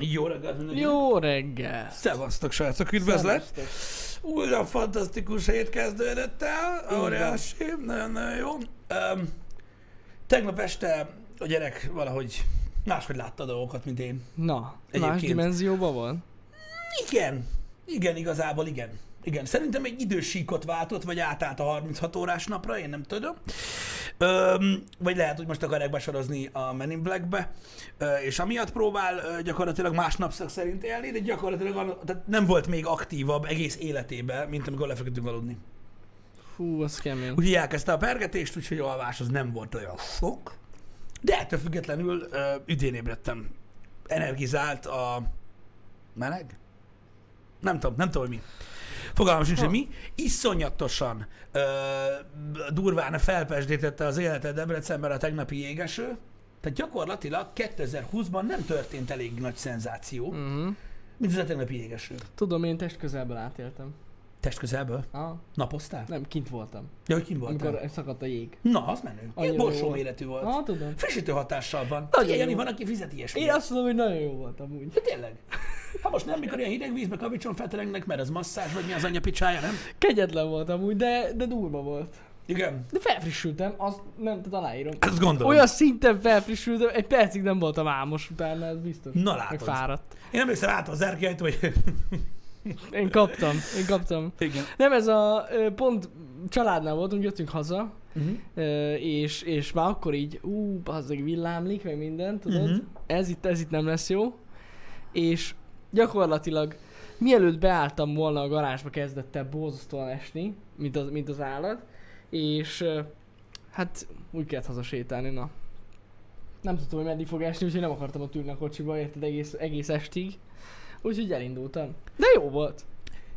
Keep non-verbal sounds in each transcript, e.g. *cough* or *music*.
Jó reggelt mindenkinek. Jó reggel! Szevasztok, srácok, üdvözlet! Újra fantasztikus hét kezdődött el, óriási, nagyon-nagyon jó. Um, tegnap este a gyerek valahogy máshogy látta a dolgokat, mint én. Na, más Egyébként- dimenzióban van? Igen, igen, igazából igen. Igen, szerintem egy idősíkot váltott, vagy átállt a 36 órás napra, én nem tudom. Öm, vagy lehet, hogy most akarják besorozni a Men in Black-be, ö, és amiatt próbál ö, gyakorlatilag más napszak szerint élni, de gyakorlatilag an- tehát nem volt még aktívabb egész életében, mint amikor lefeküdtünk aludni. Fú, az kemény. Úgyhogy elkezdte a pergetést, úgyhogy a alvás az nem volt olyan sok. De ettől függetlenül ö, üdén ébredtem. Energizált a meleg? Nem tudom, nem tudom, hogy mi. Fogalmam sincs, hogy mi. Iszonyatosan ö, durván felpesdítette az életet Debrecenben a tegnapi jégeső. Tehát gyakorlatilag 2020-ban nem történt elég nagy szenzáció, Uh-huh. mint ez a tegnapi jégeső. Tudom, én test közelből átéltem. Test közelből? Ah, Napoztál? nem, kint voltam. Ja, hogy kim voltál? Amikor szakadt a jég. Na, az menő. Ilyen borsó méretű volt. Ah, tudom. Frissítő hatással van. Nagyon Jani, van, aki fizet ilyesmit. Én azt mondom, hogy nagyon jó volt amúgy. De tényleg. Hát most nem, mikor ilyen hideg vízbe kavicson felterengnek, mert az masszázs, vagy mi az anyja picsája, nem? Kegyetlen volt amúgy, de, de durva volt. Igen. De felfrissültem, azt nem, tehát aláírom. Ezt gondolom. Olyan szinten felfrissültem, egy percig nem voltam álmos utána, ez biztos. Na Meg látod. fáradt. Én emlékszem át az erkélyt, hogy... Én kaptam, én kaptam. Igen. Nem, ez a, pont családnál voltunk, jöttünk haza, Uh-huh. És, és már akkor így, ú, bazzeg villámlik, meg minden, tudod? Uh-huh. Ez, itt, ez itt nem lesz jó. És gyakorlatilag mielőtt beálltam volna a garázsba, kezdett el borzasztóan esni, mint az, mint az állat, és hát úgy kellett haza sétálni, na. Nem tudtam, hogy meddig fog esni, úgyhogy nem akartam ott ülni a kocsiba, érted, egész, egész estig. Úgyhogy elindultam. De jó volt.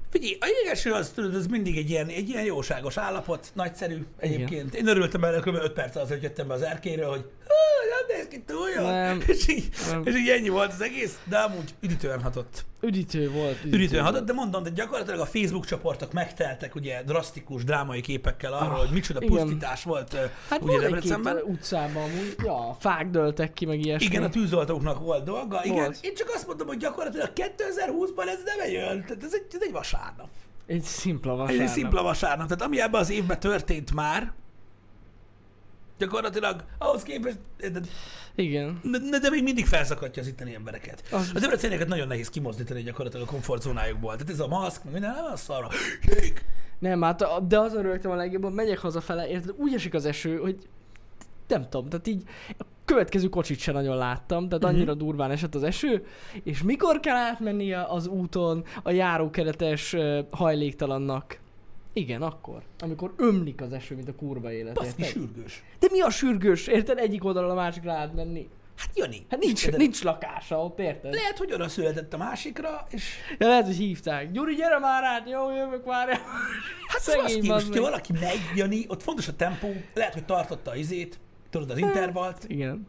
Figyelj, a jégeső az, tudod, az mindig egy ilyen, egy ilyen jóságos állapot, nagyszerű egyébként. Én örültem el kb. 5 perc az, hogy jöttem be az erkélyről, hogy "Hú, nem néz ki túl jól. Nem. És, így, Nem. és így ennyi volt az egész, de amúgy üdítően hatott. Üdítő volt. Üdítően hatott, de mondom, de gyakorlatilag a Facebook csoportok megteltek ugye drasztikus drámai képekkel arról, Ah, hogy micsoda igen. pusztítás volt Hát ugye Debrecenben. ö, utcában amúgy, ja, fák dőltek ki, meg ilyesmi. Igen, a tűzoltóknak volt dolga, igen. Volt. Én csak azt mondom, hogy gyakorlatilag 2020-ban ez nem jön, tehát ez egy, ez egy vasárnap. Egy szimpla vasárnap. egy szimpla vasárnap. Tehát ami ebben az évben történt már, gyakorlatilag ahhoz képest, de, Igen. de, de még mindig felszakadja az itteni embereket. Az- Az debreceneket nagyon nehéz kimozdítani gyakorlatilag a komfortzónájukból. Tehát ez a maszk, meg minden, nem az szarra. Nem, hát de azon rögtem a legjobban, megyek hazafele, érted, úgy esik az eső, hogy nem tudom, tehát így a következő kocsit sem nagyon láttam, tehát Mhm. annyira durván esett az eső, és mikor kell átmenni a- az úton a járókeretes hajléktalannak? Igen, akkor. Amikor ömlik az eső, mint a kurva élet, Baszki érted? sürgős. De mi a sürgős, érted? Egyik oldalról a másikra átmenni. Hát Jani. Hát nincs, érted? nincs lakása ott, érted? Lehet, hogy oda született a másikra, és Ja, lehet, hogy hívták. Gyuri, gyere már át, jó, jövök már. hát Szegény Szegény, bazd most, ha valaki megy, Jani, ott fontos a tempó, lehet, hogy tartotta a izét, tudod, az intervalt, Igen.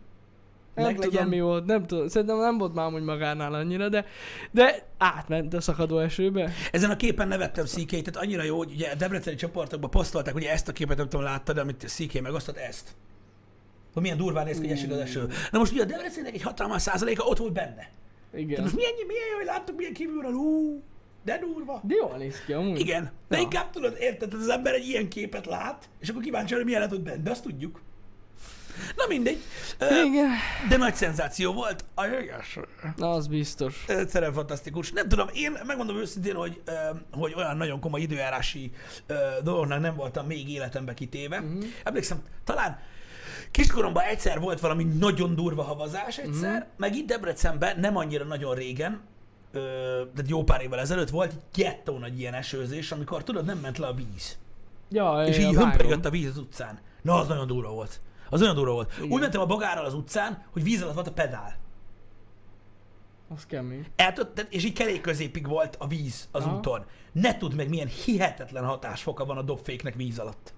Nem Meglegyen. tudom mi volt, nem tudom, szerintem nem volt már hogy magánál annyira, de, de átment a szakadó esőbe. Ezen a képen nevettem CK, tehát annyira jó, hogy ugye a debreceni csoportokban posztolták, ugye ezt a képet nem tudom láttad, amit CK megosztott, ezt. Hogy milyen durván néz ki, hogy esik az eső. Na most ugye a Debrecennek egy hatalmas százaléka ott volt benne. Tehát Igen. most milyen, milyen jó, hogy láttuk, milyen kívülről, hú, de durva. De jól néz ki amúgy. Igen, de Ja. inkább tudod, érted, tehát az ember egy ilyen képet lát, és akkor kíváncsi, hogy milyen lett ott benne, de azt tudjuk. Na mindegy. Igen. De nagy szenzáció volt. A jögges. Na, az biztos. Egyszerűen fantasztikus. Nem tudom, én megmondom őszintén, hogy, hogy olyan nagyon komoly időjárási dolognak nem voltam még életembe kitéve. Mm-hmm. Emlékszem, talán kiskoromban egyszer volt valami nagyon durva havazás egyszer, mm-hmm. meg itt Debrecenben nem annyira nagyon régen, ö, de jó pár évvel ezelőtt volt egy gettó nagy ilyen esőzés, amikor tudod, nem ment le a víz. Ja, És így vágom. hömpörgött a víz az utcán. Na, az nagyon durva volt. Az nagyon durva volt. Igen. Úgy mentem a bagárral az utcán, hogy víz alatt volt a pedál. Az kemény. Tehát- és így kerék középig volt a víz az Aha. úton. Ne tudd meg, milyen hihetetlen hatásfoka van a dobféknek víz alatt.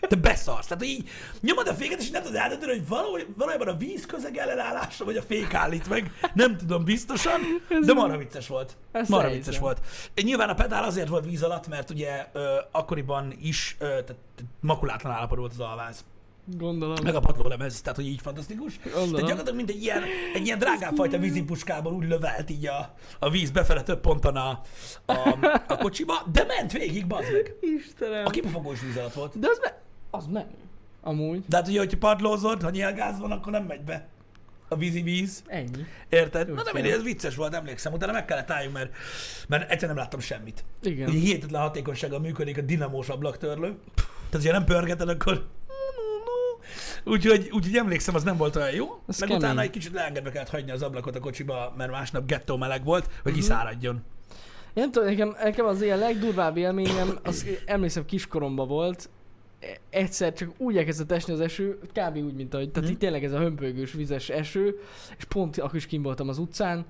Te beszarsz. Tehát így nyomod a féket, és nem tudod eldönteni, hogy valahogy, valójában a víz közeg ellenállása, vagy a fék állít meg. Nem tudom biztosan, de marha vicces volt. Marha vicces volt. Nyilván a pedál azért volt víz alatt, mert ugye ö, akkoriban is ö, tehát makulátlan állapotban volt az alváz. Gondolom. meg a padlólemez, tehát hogy így fantasztikus. Gondolom. Tehát gyakorlatilag mint egy ilyen, egy ilyen drágább fajta vízipuskából úgy lövelt így a, a víz befele több ponton a, a, a kocsiba, de ment végig, bazd meg. Istenem. A kipufogós víz alatt volt. De az me... Az menő. Amúgy. De hát ugye, hogyha padlózod, ha nyelgáz van, akkor nem megy be a vízi víz. Ennyi. Érted? Jó, Na de mindegy, ez vicces volt, emlékszem. Utána meg kellett álljunk, mert, mert egyszer nem láttam semmit. Igen. Ugye hihetetlen hatékonysággal működik a dinamós ablaktörlő. Tehát, ha nem pörgeted, akkor... Úgyhogy, úgyhogy emlékszem, az nem volt olyan jó. Az meg kemény. utána egy kicsit leengedve kellett hagyni az ablakot a kocsiba, mert másnap gettó meleg volt, hogy Mhm. kiszáradjon. Én nem tudom, nekem, nekem az ilyen legdurvább élményem, az emlékszem kiskoromban volt, E- egyszer csak úgy elkezdett esni az eső, kb. úgy, mint ahogy, tehát Mhm. itt tényleg ez a hömpölygős vizes eső, és pont akkor is kim voltam az utcán,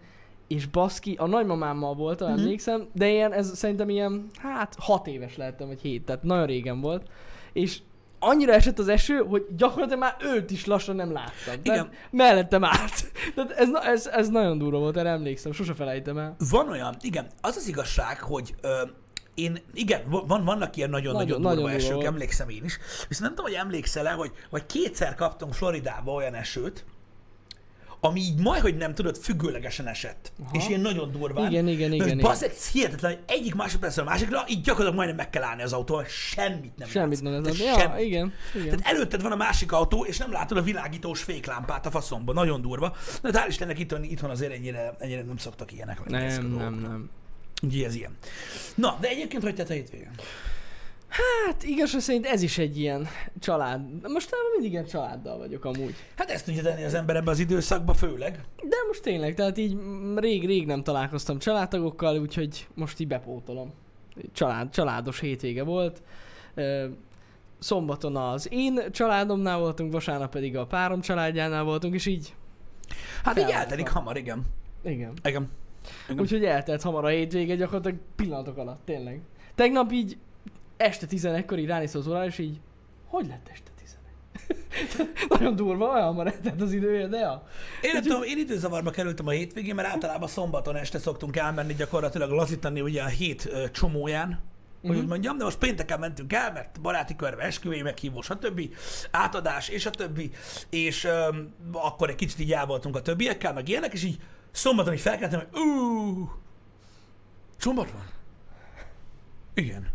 és baszki, a nagymamámmal voltam, Mhm. emlékszem, de ilyen, ez szerintem ilyen, hát hat éves lehettem, vagy hét, tehát nagyon régen volt, és annyira esett az eső, hogy gyakorlatilag már őt is lassan nem láttam. Igen. mellettem állt. *laughs* Tehát ez, ez, ez nagyon durva volt, erre emlékszem, sose felejtem el. Van olyan, igen, az az igazság, hogy ö, én, igen, van, vannak ilyen nagyon-nagyon Nagyon- durva nagyon durva esők, volt. emlékszem én is. Viszont nem tudom, hogy emlékszel-e, hogy, hogy kétszer kaptunk Floridába olyan esőt, ami így majd, hogy nem tudod, függőlegesen esett. Aha. És ilyen nagyon durván. Igen, igen, igen, bazzeg, ez hihetetlen, hogy egyik másodpercről a másikra, így gyakorlatilag majdnem meg kell állni az autó, semmit nem Semmit látsz. nem ez Ja, semmit. igen, igen. Tehát előtted van a másik autó, és nem látod a világítós féklámpát a faszomba. Nagyon durva. De hát hál' Istennek itthon, itthon azért ennyire, ennyire nem szoktak ilyenek Nem, nem, nem. Úgyhogy ez ilyen. Na, de egyébként hogy tett a hétvégén? Hát igazság szerint ez is egy ilyen család. Most már mindig ilyen családdal vagyok amúgy. Hát ezt tudja tenni az ember ebbe az időszakba főleg. De most tényleg, tehát így rég-rég nem találkoztam családtagokkal, úgyhogy most így bepótolom. Család, családos hétvége volt. Szombaton az én családomnál voltunk, vasárnap pedig a párom családjánál voltunk, és így, Hát így eltelik hamar, igen. igen. Igen. igen. Úgyhogy eltelt hamar a hétvége gyakorlatilag pillanatok alatt, tényleg. Tegnap így este 11-kor így ránéztem az órára, és így, hogy lett este 11? *laughs* Nagyon durva, olyan eltelt az idője, de ja. Én nem tudom, én időzavarba kerültem a hétvégén, mert általában szombaton este szoktunk elmenni gyakorlatilag lazítani ugye a hét ö, csomóján, hogy Mhm. úgy mondjam, de most pénteken mentünk el, mert baráti körbe esküvé, meghívó, stb. átadás, és a többi, és öm, akkor egy kicsit így el voltunk a többiekkel, meg ilyenek, és így szombaton így felkeltem, hogy ú, szombat van? Igen.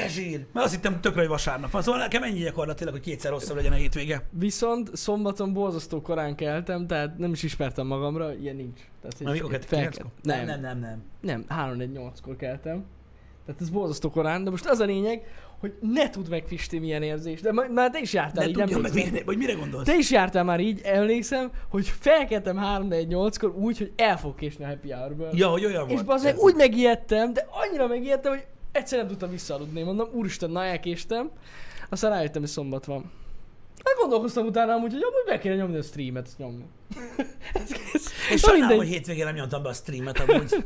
Te zsír! Mert azt hittem tökre, hogy vasárnap van. Szóval nekem ennyi gyakorlatilag, hogy kétszer hosszabb legyen a hétvége. Viszont szombaton borzasztó korán keltem, tehát nem is ismertem magamra, ilyen nincs. Tehát, Amikor fel- kilenckor? Nem, nem, nem, nem. nem, 3-4-8-kor keltem. Tehát ez borzasztó korán, de most az a lényeg, hogy ne tudd meg Pisti milyen érzés. De ma- már te is jártál De így, tudja meg, emlékszem. mire, vagy mire gondolsz? Te is jártál már így, emlékszem, hogy felkeltem 3-4-8-kor úgy, hogy el fog késni a happy hour Ja, hogy olyan És volt. meg úgy megijedtem, de annyira megijedtem, hogy egyszer nem tudtam visszaaludni. Mondom, úristen, na elkéstem. Aztán rájöttem, hogy szombat van. Hát gondolkoztam utána amúgy, hogy amúgy be kéne nyomni a streamet, ezt nyomni. *laughs* És sajnálom, hogy hétvégén nem nyomtam be a streamet amúgy. *laughs*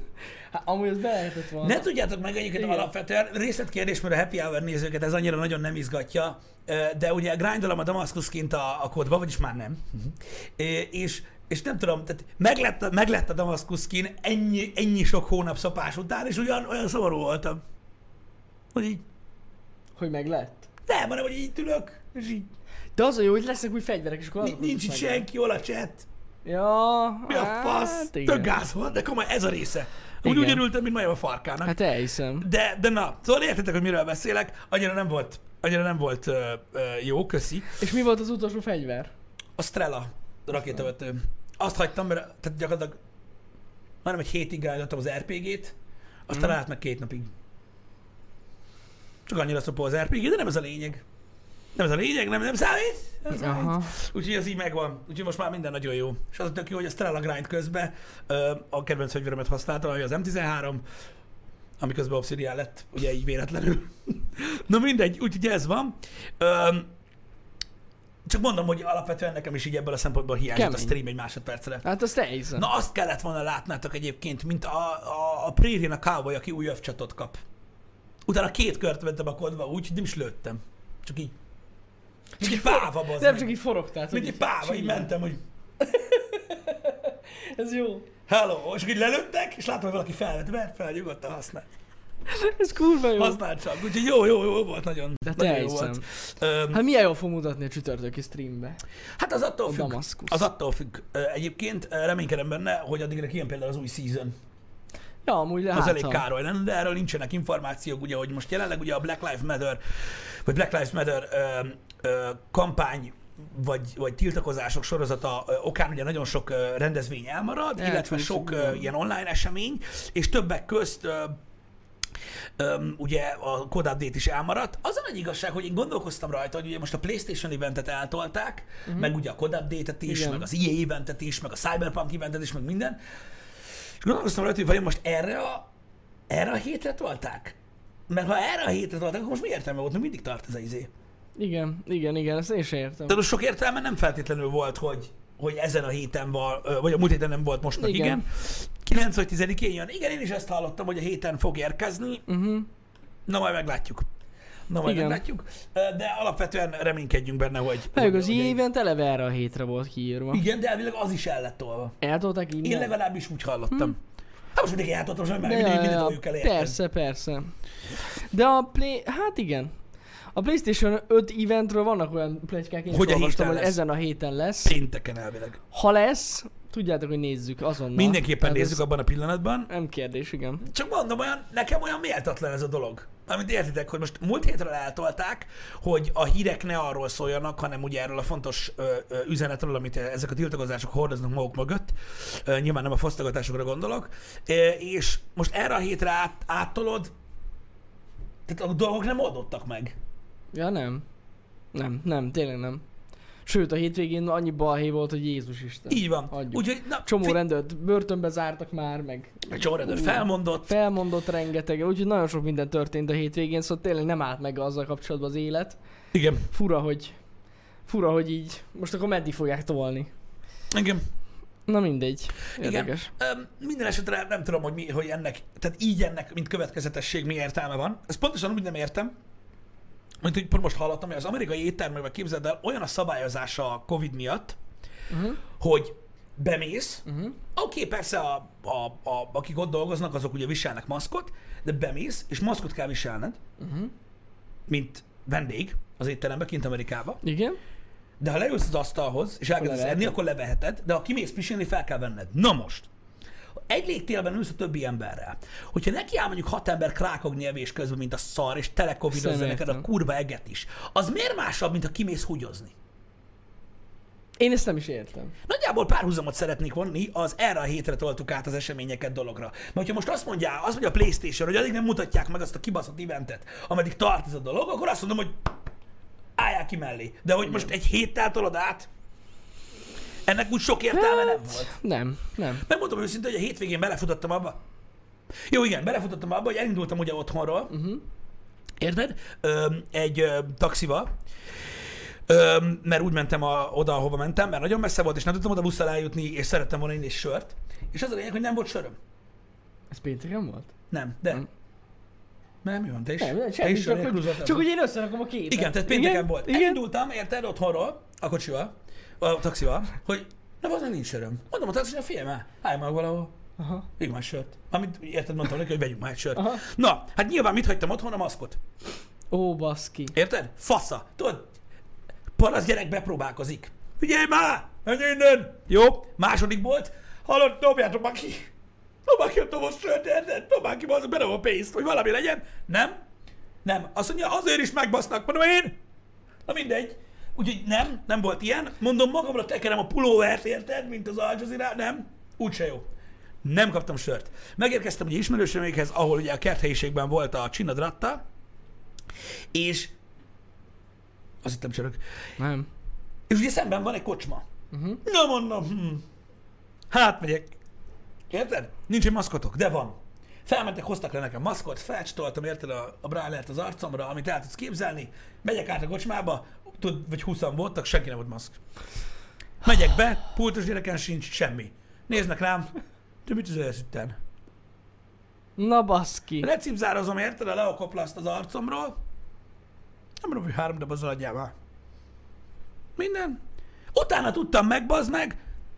Hát, amúgy ez be lehetett volna. Ne tudjátok meg egyébként Igen. alapvetően részletkérdés, mert a Happy Hour nézőket ez annyira nagyon nem izgatja, de ugye grindolom a Damascus kint a, a kódba, vagyis már nem. És, és nem tudom, tehát meglett, meglett a Damascus skin ennyi, ennyi sok hónap szopás után, és ugyan olyan szomorú voltam. Hogy így, Hogy meg lett. nem, hanem, hogy így ülök, és így, De az a jó, hogy lesznek új fegyverek, és akkor ni- nincs itt senki, hol a chat. Ja, Mi a hát fasz? igen. Tök gáz volt, de komoly, ez a része. Úgy, Igen. úgy örültem, mint majom a farkának. Hát elhiszem. De, de na, szóval értitek, hogy miről beszélek. Annyira nem volt, annyira nem volt ö, ö, jó, köszi. És mi volt az utolsó fegyver? A Strela rakétavető. Azt hagytam, mert tehát gyakorlatilag majdnem egy hétig grindoltam az RPG-t, aztán Mhm. állt meg két napig. Csak annyira szopó az RPG, de nem ez a lényeg. Nem ez a lényeg, nem, nem számít. Aha. Úgyhogy ez így megvan. Úgyhogy most már minden nagyon jó. És az a tök jó, hogy a Strela grind közben a kedvenc fegyveremet használtam, ami az M13, ami közben Obsidian lett, ugye így véletlenül. *laughs* Na mindegy, úgyhogy ez van. Ö, csak mondom, hogy alapvetően nekem is így ebből a szempontból hiányzott a Kemény. stream egy másodpercre. Hát azt elhiszem. Na azt kellett volna látnátok egyébként, mint a, a, a Prérin a cowboy, aki új övcsatot kap. Utána két kört mentem a kodba úgy, nem is lőttem. Csak így. Csak egy páva, bazd Nem meg. csak így forogtál. Mint egy páva, így mentem, hogy *laughs* Ez jó. hello, és így lelőttek, és látom, hogy valaki felvett, mert fel nyugodtan használ. Ez kurva jó. Használd csak. Úgyhogy jó, jó, jó volt nagyon. De nagyon te jó hiszem. volt. Öm, Hát milyen jól fog mutatni a csütörtöki streambe. Hát az attól A függ. Damascus. Az attól függ. Egyébként reménykedem benne, hogy addigra kijön például az új season. Ja, amúgy lehet. Az elég ha- károly lenne, de erről nincsenek információk, ugye, hogy most jelenleg ugye a Black Lives Matter, vagy Black Lives Matter ö, ö, kampány vagy, vagy tiltakozások sorozata okán ugye nagyon sok rendezvény elmarad, Elcsúszik, illetve sok igen. ilyen online esemény, és többek közt Öm, ugye a Code Update is elmaradt. Az a nagy igazság, hogy én gondolkoztam rajta, hogy ugye most a PlayStation eventet eltolták, uh-huh. meg ugye a Code Update-et is, Igen. meg az EA eventet is, meg a Cyberpunk eventet is, meg minden. És gondolkoztam rajta, hogy vajon most erre a, erre a hétre tolták? Mert ha erre a hétre tolták, akkor most mi értelme volt? Még mindig tart ez a izé. Igen, igen, igen, ezt én sem értem. De most sok értelme nem feltétlenül volt, hogy, hogy ezen a héten van, vagy a múlt héten nem volt igen. Igen. igen. 9 vagy 10-én jön. Igen, én is ezt hallottam, hogy a héten fog érkezni. Uh-huh. Na majd meglátjuk. Na majd Igen. meglátjuk. De alapvetően reménykedjünk benne, hogy... Meg hogy- az hogy- event eleve erre a hétre volt kiírva. Igen, de elvileg az is el lett tolva. Eltolták innen? Én legalábbis úgy hallottam. Hm. Hát most mindig eltoltam, most már mindig, mindig toljuk el érted? persze, persze. De a Play... Hát igen. A PlayStation 5 eventről vannak olyan plegykák, én Hogy olvastam, hogy lesz. ezen a héten lesz. Pénteken elvileg. Ha lesz, tudjátok, hogy nézzük azonnal. Mindenképpen Tehát nézzük ez abban a pillanatban. Nem kérdés, igen. Csak mondom, olyan, nekem olyan méltatlan ez a dolog. Amit értitek, hogy most múlt hétről eltolták, hogy a hírek ne arról szóljanak, hanem ugye erről a fontos ö, ö, üzenetről, amit ezek a tiltakozások hordoznak maguk mögött. Ö, nyilván nem a fosztogatásokra gondolok. Ö, és most erre a hétre át, áttolod, tehát a dolgok nem oldottak meg. Ja, nem. Nem, nem, tényleg nem. Sőt, a hétvégén annyi balhé volt, hogy Jézus Isten. Így van. Hagyjuk. Úgyhogy, na, Csomó fi- rendőrt börtönbe zártak már, meg Egy csomó rendőr felmondott. felmondott rengeteg, úgyhogy nagyon sok minden történt a hétvégén, szóval tényleg nem állt meg azzal kapcsolatban az élet. Igen. Fura, hogy fura, hogy így. Most akkor meddig fogják tolni? Igen. Na mindegy. Igen. Érdekes. Öm, minden esetre nem tudom, hogy, mi, hogy ennek, tehát így ennek, mint következetesség mi értelme van. Ezt pontosan úgy nem értem, mint hogy pont most hallottam, hogy az amerikai éttermekben képzeld el, olyan a szabályozása a Covid miatt, Uh-huh. hogy bemész, Uh-huh. oké, okay, persze a, a, a, akik ott dolgoznak, azok ugye viselnek maszkot, de bemész, és maszkot kell viselned, Uh-huh. mint vendég az étterembe kint Amerikába, Igen? de ha leülsz az asztalhoz, és elkezdesz enni, akkor leveheted, de ha kimész pisilni, fel kell venned. Na most, egy légtérben ülsz a többi emberrel. Hogyha neki áll mondjuk hat ember krákogni evés közben, mint a szar, és telekovidozza neked a kurva eget is, az miért másabb, mint ha kimész húgyozni? Én ezt nem is értem. Nagyjából párhuzamot szeretnék vonni, az erre a hétre toltuk át az eseményeket dologra. Mert hogyha most azt mondja, azt mondja a Playstation, hogy addig nem mutatják meg azt a kibaszott eventet, ameddig tart ez a dolog, akkor azt mondom, hogy állják ki mellé. De hogy most egy héttel tolod át, ennek úgy sok értelme nem volt. Nem, nem. Megmondom őszintén, hogy a hétvégén belefutottam abba. Jó, igen, belefutottam abba, hogy elindultam ugye otthonról. Uh-huh. Érted? Öm, egy ö, taxival. Öm, mert úgy mentem a, oda, ahova mentem, mert nagyon messze volt, és nem tudtam oda busszal eljutni, és szerettem volna inni egy sört. És az a lényeg, hogy nem volt söröm. Ez pénteken volt? Nem, de. Nem. Nem, mi van, te is? Nem, nem te is csak, hogy, csak hogy én összerakom a képet. Igen, tehát pénteken Igen? volt. Igen? Elindultam, érted, otthonról, a kocsival, a taxival, hogy nem, az nincs söröm. Mondom a taxinak, figyelj már, állj meg valahol. Aha. Vegyünk már sört. Amit érted, mondtam neki, hogy vegyünk már egy sört. Aha. Na, hát nyilván mit hagytam otthon? A maszkot. Ó, baszki. Érted? Fasza. Tudod, parasz gyerek bepróbálkozik. Figyelj már! Menj innen! Jó? Második volt. Hallod, dobjátok már ki. Dobják ki a tovos sört, érted? Dobják ki, az a pénzt, hogy valami legyen. Nem? Nem. Azt mondja, azért is megbasznak. Mondom én. Na mindegy. Úgyhogy nem, nem volt ilyen. Mondom, magamra tekerem a pulóvert, érted? Mint az Al Jazeera. Nem. Úgyse jó. Nem kaptam sört. Megérkeztem ugye ismerősömékhez, ahol ugye a kerthelyiségben volt a csinadratta, és azt hittem csörök. Nem. És ugye szemben van egy kocsma. Uh-huh. Na mondom, hm. hát megyek. Érted? Nincs egy maszkotok, de van. Felmentek, hoztak le nekem maszkot, felcsatoltam, érted, a, a brálert az arcomra, amit el tudsz képzelni. Megyek át a kocsmába, tud, vagy 20 voltak, senki nem volt maszk. Megyek be, pultos gyereken sincs semmi. Néznek rám, de mit az elszütten? Na baszki. Lecipzározom, érted, a leokoplaszt az arcomról. Nem mondom, hogy három doboz már. Minden. Utána tudtam meg, bazd meg,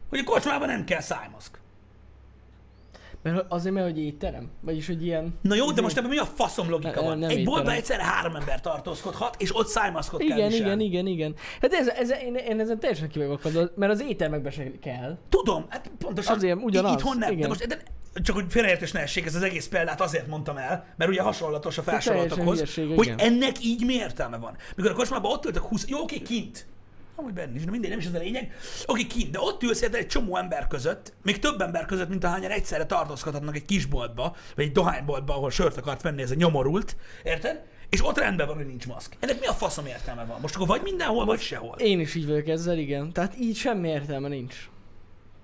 hogy a kocsmában nem kell szájmaszk. Mert azért, mert hogy étterem? Vagyis, hogy ilyen... Na jó, de most ebben mi a faszom logika van? nem Egy boltban egyszerre három ember tartózkodhat, és ott szájmaszkot kell Igen, igen, igen, igen. Hát ez, ez, én, én ezen teljesen ki vagyok mert az éttermekbe se kell. Tudom, hát pontosan. Azért ugyanaz, Itthon nem. De igen. most de, csak hogy félreértés ne essék, ez az egész példát azért mondtam el, mert ugye hasonlatos a teljesen felsoroltakhoz, hogy igen. ennek így mi értelme van. Mikor a kocsmában ott ültök 20, jó, oké, kint. Amúgy benne is, de mindegy, nem is ez a lényeg. Oké, kint, de ott ülsz egy csomó ember között, még több ember között, mint ahányan egyszerre tartózkodhatnak egy kisboltba, vagy egy dohányboltba, ahol sört akart venni ez a nyomorult, érted? És ott rendben van, hogy nincs maszk. Ennek mi a faszom értelme van? Most akkor vagy mindenhol, vagy sehol. Én is így vagyok ezzel, igen. Tehát így semmi értelme nincs.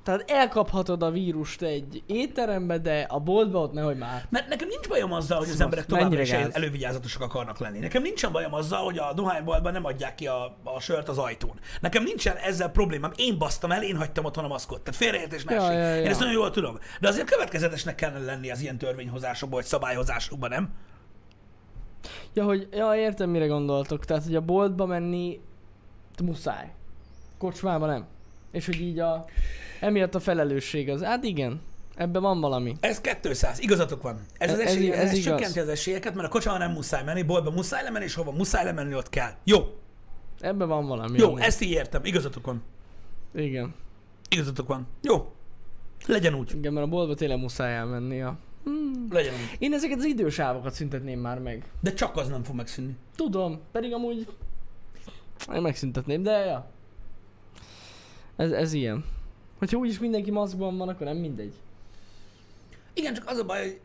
Tehát elkaphatod a vírust egy étterembe, de a boltba ott nehogy már. Mert nekem nincs bajom azzal, hogy az emberek továbbra is gáz. elővigyázatosak akarnak lenni. Nekem nincsen bajom azzal, hogy a dohányboltban nem adják ki a, a sört az ajtón. Nekem nincsen ezzel problémám. Én basztam el, én hagytam otthon a maszkot. Tehát félreértés ne Ja, ja, ja. Én ezt nagyon jól tudom. De azért következetesnek kellene lenni az ilyen törvényhozásokban, vagy szabályozásokban, nem? Ja, hogy, ja, értem mire gondoltok. Tehát, hogy a boltba menni muszáj. Kocsmába nem. És hogy így a... Emiatt a felelősség az. Hát igen. Ebben van valami. Ez 200, igazatok van. Ez, az Ez- esély, ez ez, ez csökkenti az esélyeket, mert a kocsmában nem muszáj menni, boltba muszáj lemenni, és hova muszáj lemenni, ott kell. Jó, Ebben van valami. jó, ezt így értem, igazatok van. Igen. Igazatok van. Jó, legyen úgy, Igen, mert a boltba tényleg muszáj elmenni. Ja. legyen úgy. Én ezeket az idősávokat szüntetném már meg. De csak az nem fog megszűnni. Tudom, pedig amúgy én megszüntetném, de ja. Ez, ez ilyen. Hogyha úgyis mindenki maszkban van, akkor nem mindegy. Igen, csak az a baj, hogy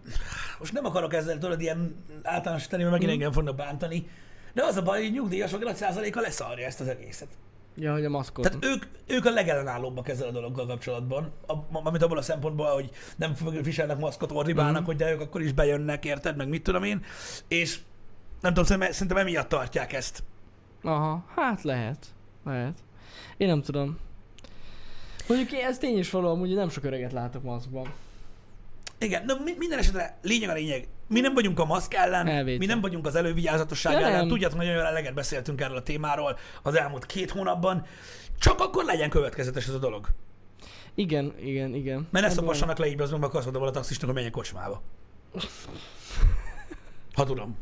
most nem akarok ezzel tudod ilyen általánosítani, mert megint Mhm. engem fognak bántani, de az a baj, hogy nyugdíjasok nagy százaléka leszarja ezt az egészet. Ja, hogy a maszkot. Tehát ők, ők a legellenállóbbak ezzel a dologgal kapcsolatban, amit abból a szempontból, hogy nem viselnek maszkot, ordibálnak, Mhm. hogy de ők akkor is bejönnek, érted, meg mit tudom én, és nem tudom, szerintem, szerintem emiatt tartják ezt. Aha, hát lehet. Lehet. Én nem tudom. Mondjuk ez tény is való, amúgy nem sok öreget látok maszkban. Igen, de mi- minden esetre lényeg a lényeg. Mi nem vagyunk a maszk ellen, Elvétel. mi nem vagyunk az elővigyázatosság Ja, ellen. nem. Tudjátok, nagyon eleget beszéltünk erről a témáról az elmúlt két hónapban. Csak akkor legyen következetes ez a dolog. Igen, igen, igen. Mert ne szopassanak le így, az meg azt mondom a taxisnak, hogy menjen kocsmába. Ha tudom.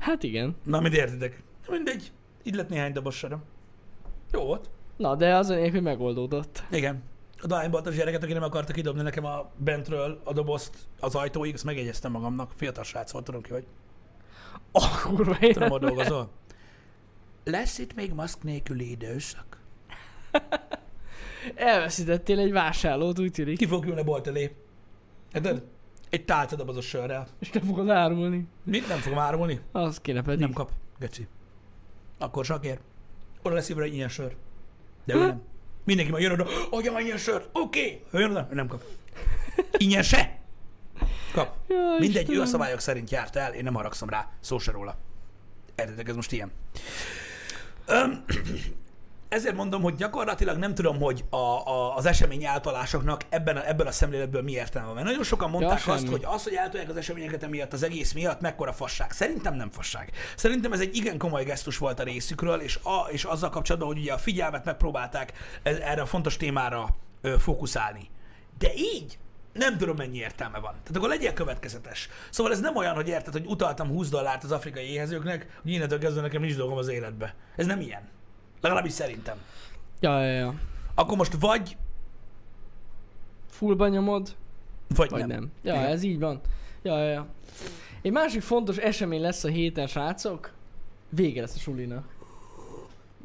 Hát igen. Na, mit értitek? Mindegy. Így lett néhány dobos söröm. Jó volt. Na, de az a hogy megoldódott. Igen. A dohányboltos gyereket, aki nem akarta kidobni nekem a bentről a dobozt az ajtóig, azt megjegyeztem magamnak. Fiatal srác volt, tudom ki vagy. Oh, kurva Tudom, élet. hol dolgozol. Lesz itt még maszk nélküli időszak? *laughs* Elveszítettél egy vásárlót, úgy tűnik. Ki fog ülni a bolt elé? Érted? Egy tálcadobozos sörrel. És te fogod árulni. Mit nem fog árulni? Az kéne pedig. Nem kap, geci. Akkor sakér. Oda lesz egy ilyen sör. De ő nem. Mindenki majd jön oda, adja már ilyen sört. Oké. Okay. Jön oda, ő nem kap. Ingyen se. Kap. Ja, Mindegy, ő a Istenem. szabályok szerint járt el, én nem haragszom rá, szó se róla. Értitek, ez most ilyen. Öm, ezért mondom, hogy gyakorlatilag nem tudom, hogy a, a, az esemény eltolásoknak ebben a, ebben a szemléletből mi értelme van. Mert nagyon sokan mondták Ja, azt, hogy az, hogy eltolják az eseményeket emiatt, az egész miatt, mekkora fasság. Szerintem nem fasság. Szerintem ez egy igen komoly gesztus volt a részükről, és, a, és azzal kapcsolatban, hogy ugye a figyelmet megpróbálták ez- erre a fontos témára ö, fókuszálni. De így nem tudom, mennyi értelme van. Tehát akkor legyél következetes. Szóval ez nem olyan, hogy érted, hogy utaltam 20 dollárt az afrikai éhezőknek, hogy innentől kezdve nekem nincs dolgom az életbe. Ez nem ilyen. Legalábbis szerintem. Ja, ja, ja. Akkor most vagy, Fullba nyomod, vagy, vagy nem. nem. Ja, Igen. ez így van. Ja, ja, ja. Egy másik fontos esemény lesz a héten, srácok. Vége lesz a sulinak.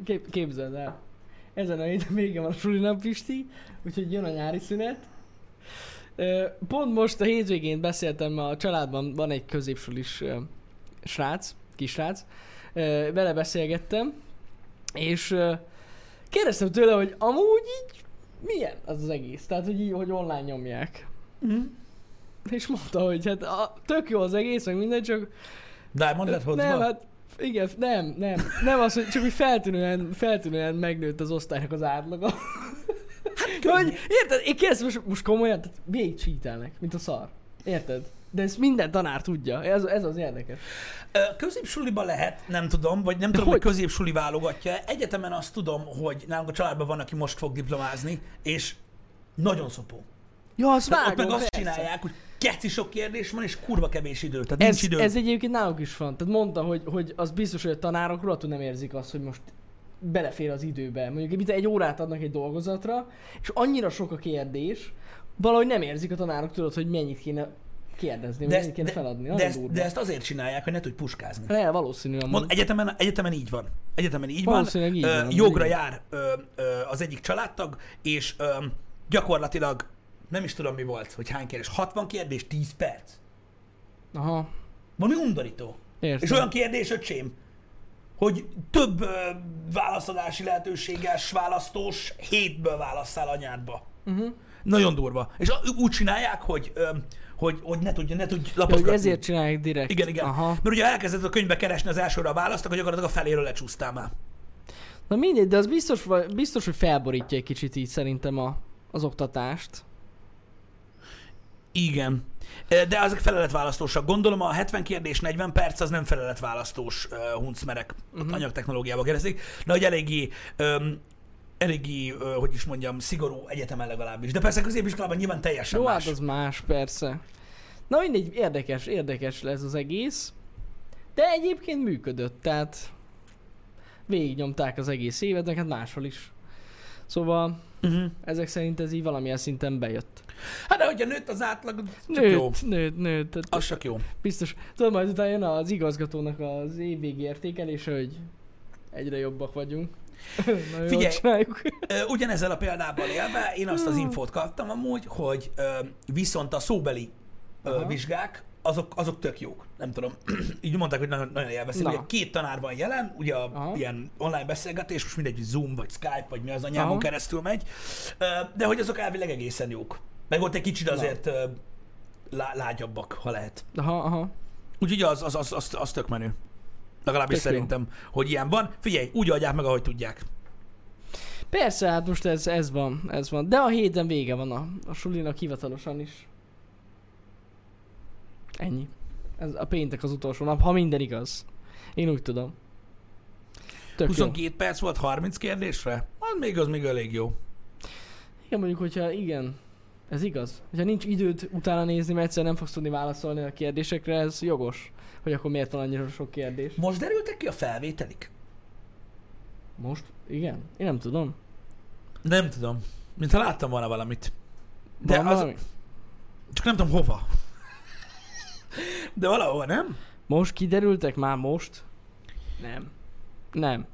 Kép, képzeld el. Ezen a héten vége van a sulinak, Pisti, úgyhogy jön a nyári szünet. Pont most a hétvégén beszéltem, a családban van egy középsulis srác, kisrác, vele beszélgettem, és kérdeztem tőle, hogy amúgy így milyen az az egész, tehát hogy így, hogy online nyomják. Mm. És mondta, hogy hát a, tök jó az egész, meg minden, csak Diamond lett hozva? nem, hát igen, nem, nem, nem az, hogy csak hogy feltűnően, feltűnően megnőtt az osztálynak az átlaga. Hát, hogy, érted? Én kérdeztem, most, most komolyan, tehát végig cheatelnek, mint a szar. Érted? De ezt minden tanár tudja. Ez, ez az érdekes. Középsuliba lehet, nem tudom, vagy nem De tudom, hogy hogy? középsuli válogatja. Egyetemen azt tudom, hogy nálunk a családban van, aki most fog diplomázni, és nagyon szopó. Ja, azt vágom, ott meg azt persze. csinálják, hogy keci sok kérdés van, és kurva kevés idő. Tehát Ez, nincs idő. ez egyébként náluk is van. Tehát mondta, hogy, hogy az biztos, hogy a tanárok rohadtul nem érzik azt, hogy most belefér az időbe. Mondjuk mint egy órát adnak egy dolgozatra, és annyira sok a kérdés, valahogy nem érzik a tanárok, tudod, hogy mennyit kéne kérdezni, de, mennyit kéne feladni. de, ezt, de ezt azért csinálják, hogy ne tudj puskázni. Le, valószínűleg. Mond, egyetemen, egyetemen így van. Egyetemen így van. Valószínűleg így Ö, van, jogra igen. jár ö, ö, az egyik családtag, és ö, gyakorlatilag nem is tudom mi volt, hogy hány kérdés. 60 kérdés, 10 perc. Aha, Valami undorító. értem. És olyan kérdés, öcsém, hogy több ö, válaszadási lehetőséges választós hétből válasszál anyádba. Uh-huh. Nagyon durva. És úgy csinálják, hogy, ö, hogy, hogy ne tudja, ne tudj Ja, hogy lapozgatni. ezért csinálják direkt. Igen, igen. Aha. Mert ugye elkezded a könyvbe keresni az elsőre a választ, akkor gyakorlatilag a feléről lecsúsztál már. Na mindegy, de az biztos, biztos hogy felborítja egy kicsit így szerintem a, az oktatást. Igen. De azok feleletválasztósak. Gondolom a 70 kérdés 40 perc az nem feleletválasztós uh, huncmerek. Uh-huh. Mhm. anyagtechnológiába kérdezik. De hogy eléggé, um, eléggé, hogy is mondjam, szigorú egyetemen legalábbis. De persze középiskolában nyilván teljesen Jó, más. hát az más, persze. Na mindegy, érdekes, érdekes lesz az egész. De egyébként működött, tehát végignyomták az egész évet, hát máshol is. Szóval Uh-huh. ezek szerint ez így valamilyen szinten bejött. Hát de hogyha nőtt az átlag, csak jó. Nőtt, nőtt, nőtt. Tehát Az csak jó. biztos. Tudod, majd utána jön az igazgatónak az évvégi értékelése, hogy egyre jobbak vagyunk. *laughs* Figyelj, csináljuk. Ugyanezzel a példával élve én azt az infót kaptam amúgy, hogy viszont a szóbeli Aha. vizsgák, azok, azok tök jók. Nem tudom, *clears throat* így mondták, hogy nagyon, nagyon élvezték. Na. Ugye két tanár van jelen, ugye a Aha. ilyen online beszélgetés, most mindegy, Zoom, vagy Skype, vagy mi az anyámon Aha. keresztül megy, de hogy azok elvileg egészen jók. Meg ott egy kicsit azért lá, lágyabbak, ha lehet. Aha, aha. Úgyhogy az, az, az, az, az tök menő. Legalábbis Tök jó. szerintem, hogy ilyen van. Figyelj, úgy adják meg, ahogy tudják. Persze, hát most ez, ez van, ez van. De a héten vége van a, a sulinak hivatalosan is. Ennyi. Ez a péntek az utolsó nap, ha minden igaz. Én úgy tudom. Tök 22... 22 perc volt 30 kérdésre? Az még az még elég jó. jó. Igen, mondjuk, hogyha igen, ez igaz. Hogyha nincs időd utána nézni, mert egyszerűen nem fogsz tudni válaszolni a kérdésekre, ez jogos. Hogy akkor miért van annyira sok kérdés. Most derültek ki a felvételik? Most? Igen? Én nem tudom. Nem tudom. Mintha láttam volna valamit. De Van az- valami? Csak nem tudom hova. De valahol, nem? Most kiderültek? Már most? Nem. Nem.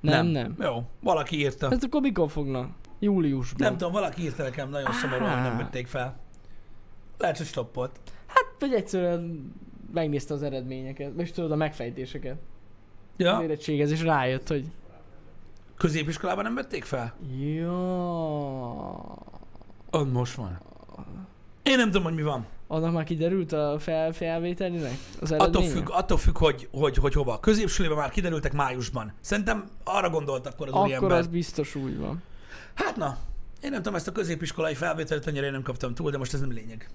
Nem, nem. nem. Jó, valaki írta. Hát akkor mikor fognak? Júliusban. Nem tudom, valaki írta nekem, nagyon szomorúan nem vették fel. Lehet, hogy stoppolt. Hát, vagy egyszerűen megnézte az eredményeket, vagy tudod a megfejtéseket. Ja. Az érettségez, és rájött, hogy középiskolában nem vették fel? ja, Az most van. Én nem tudom, hogy mi van. annak már kiderült a fel, felvételinek az Attól eredménye? függ, attól függ hogy, hogy, hogy hova. Középsülében már kiderültek májusban. Szerintem arra gondolt akkor az Akkor úriember. az biztos úgy van. Hát na, én nem tudom, ezt a középiskolai felvételt annyira én nem kaptam túl, de most ez nem lényeg.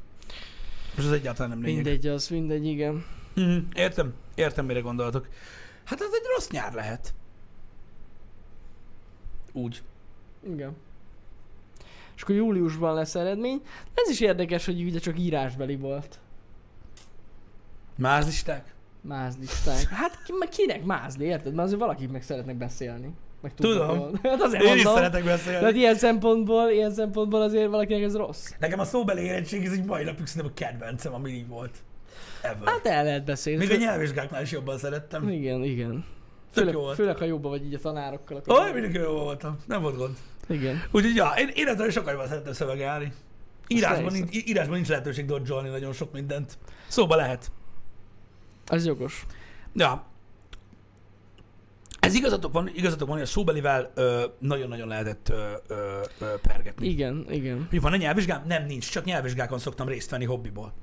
Most ez egyáltalán nem lényeg. Mindegy, az mindegy, igen. Mm, értem, értem, mire gondoltok. Hát ez egy rossz nyár lehet. Úgy. Igen. És akkor júliusban lesz eredmény. Ez is érdekes, hogy ugye csak írásbeli volt. Mázlisták? Mázlisták. Hát ki, meg kinek mázli, érted? Mert azért valakik meg szeretnek beszélni. Meg Tudom. Hát azért Én is mondom. szeretek De hát beszélni. ilyen szempontból, ilyen szempontból azért valakinek ez rossz. Nekem a szóbeli érettség ez egy mai napig szerintem a kedvencem, ami így volt. Ever. Hát el lehet beszélni. Még a nyelvvizsgáknál is jobban szerettem. Igen, igen. Tök Főleg, jó volt. főleg, ha jobban vagy így a tanárokkal. akkor- Ó, mindig jó voltam. Nem volt gond. Igen. Úgyhogy ja, én, ettől sokkal jobban szeretem szövegelni. Írásban nincs, írásban nincs lehetőség dodzsolni nagyon sok mindent. Szóba lehet. Az jogos. Ja. Ez igazatok van, igazatok van, hogy a szóbelivel ö, nagyon-nagyon lehetett ö, ö, ö, pergetni. Igen, igen. Mi van a nyelvvizsgám? Nem, nincs. Csak nyelvvizsgákon szoktam részt venni hobbiból.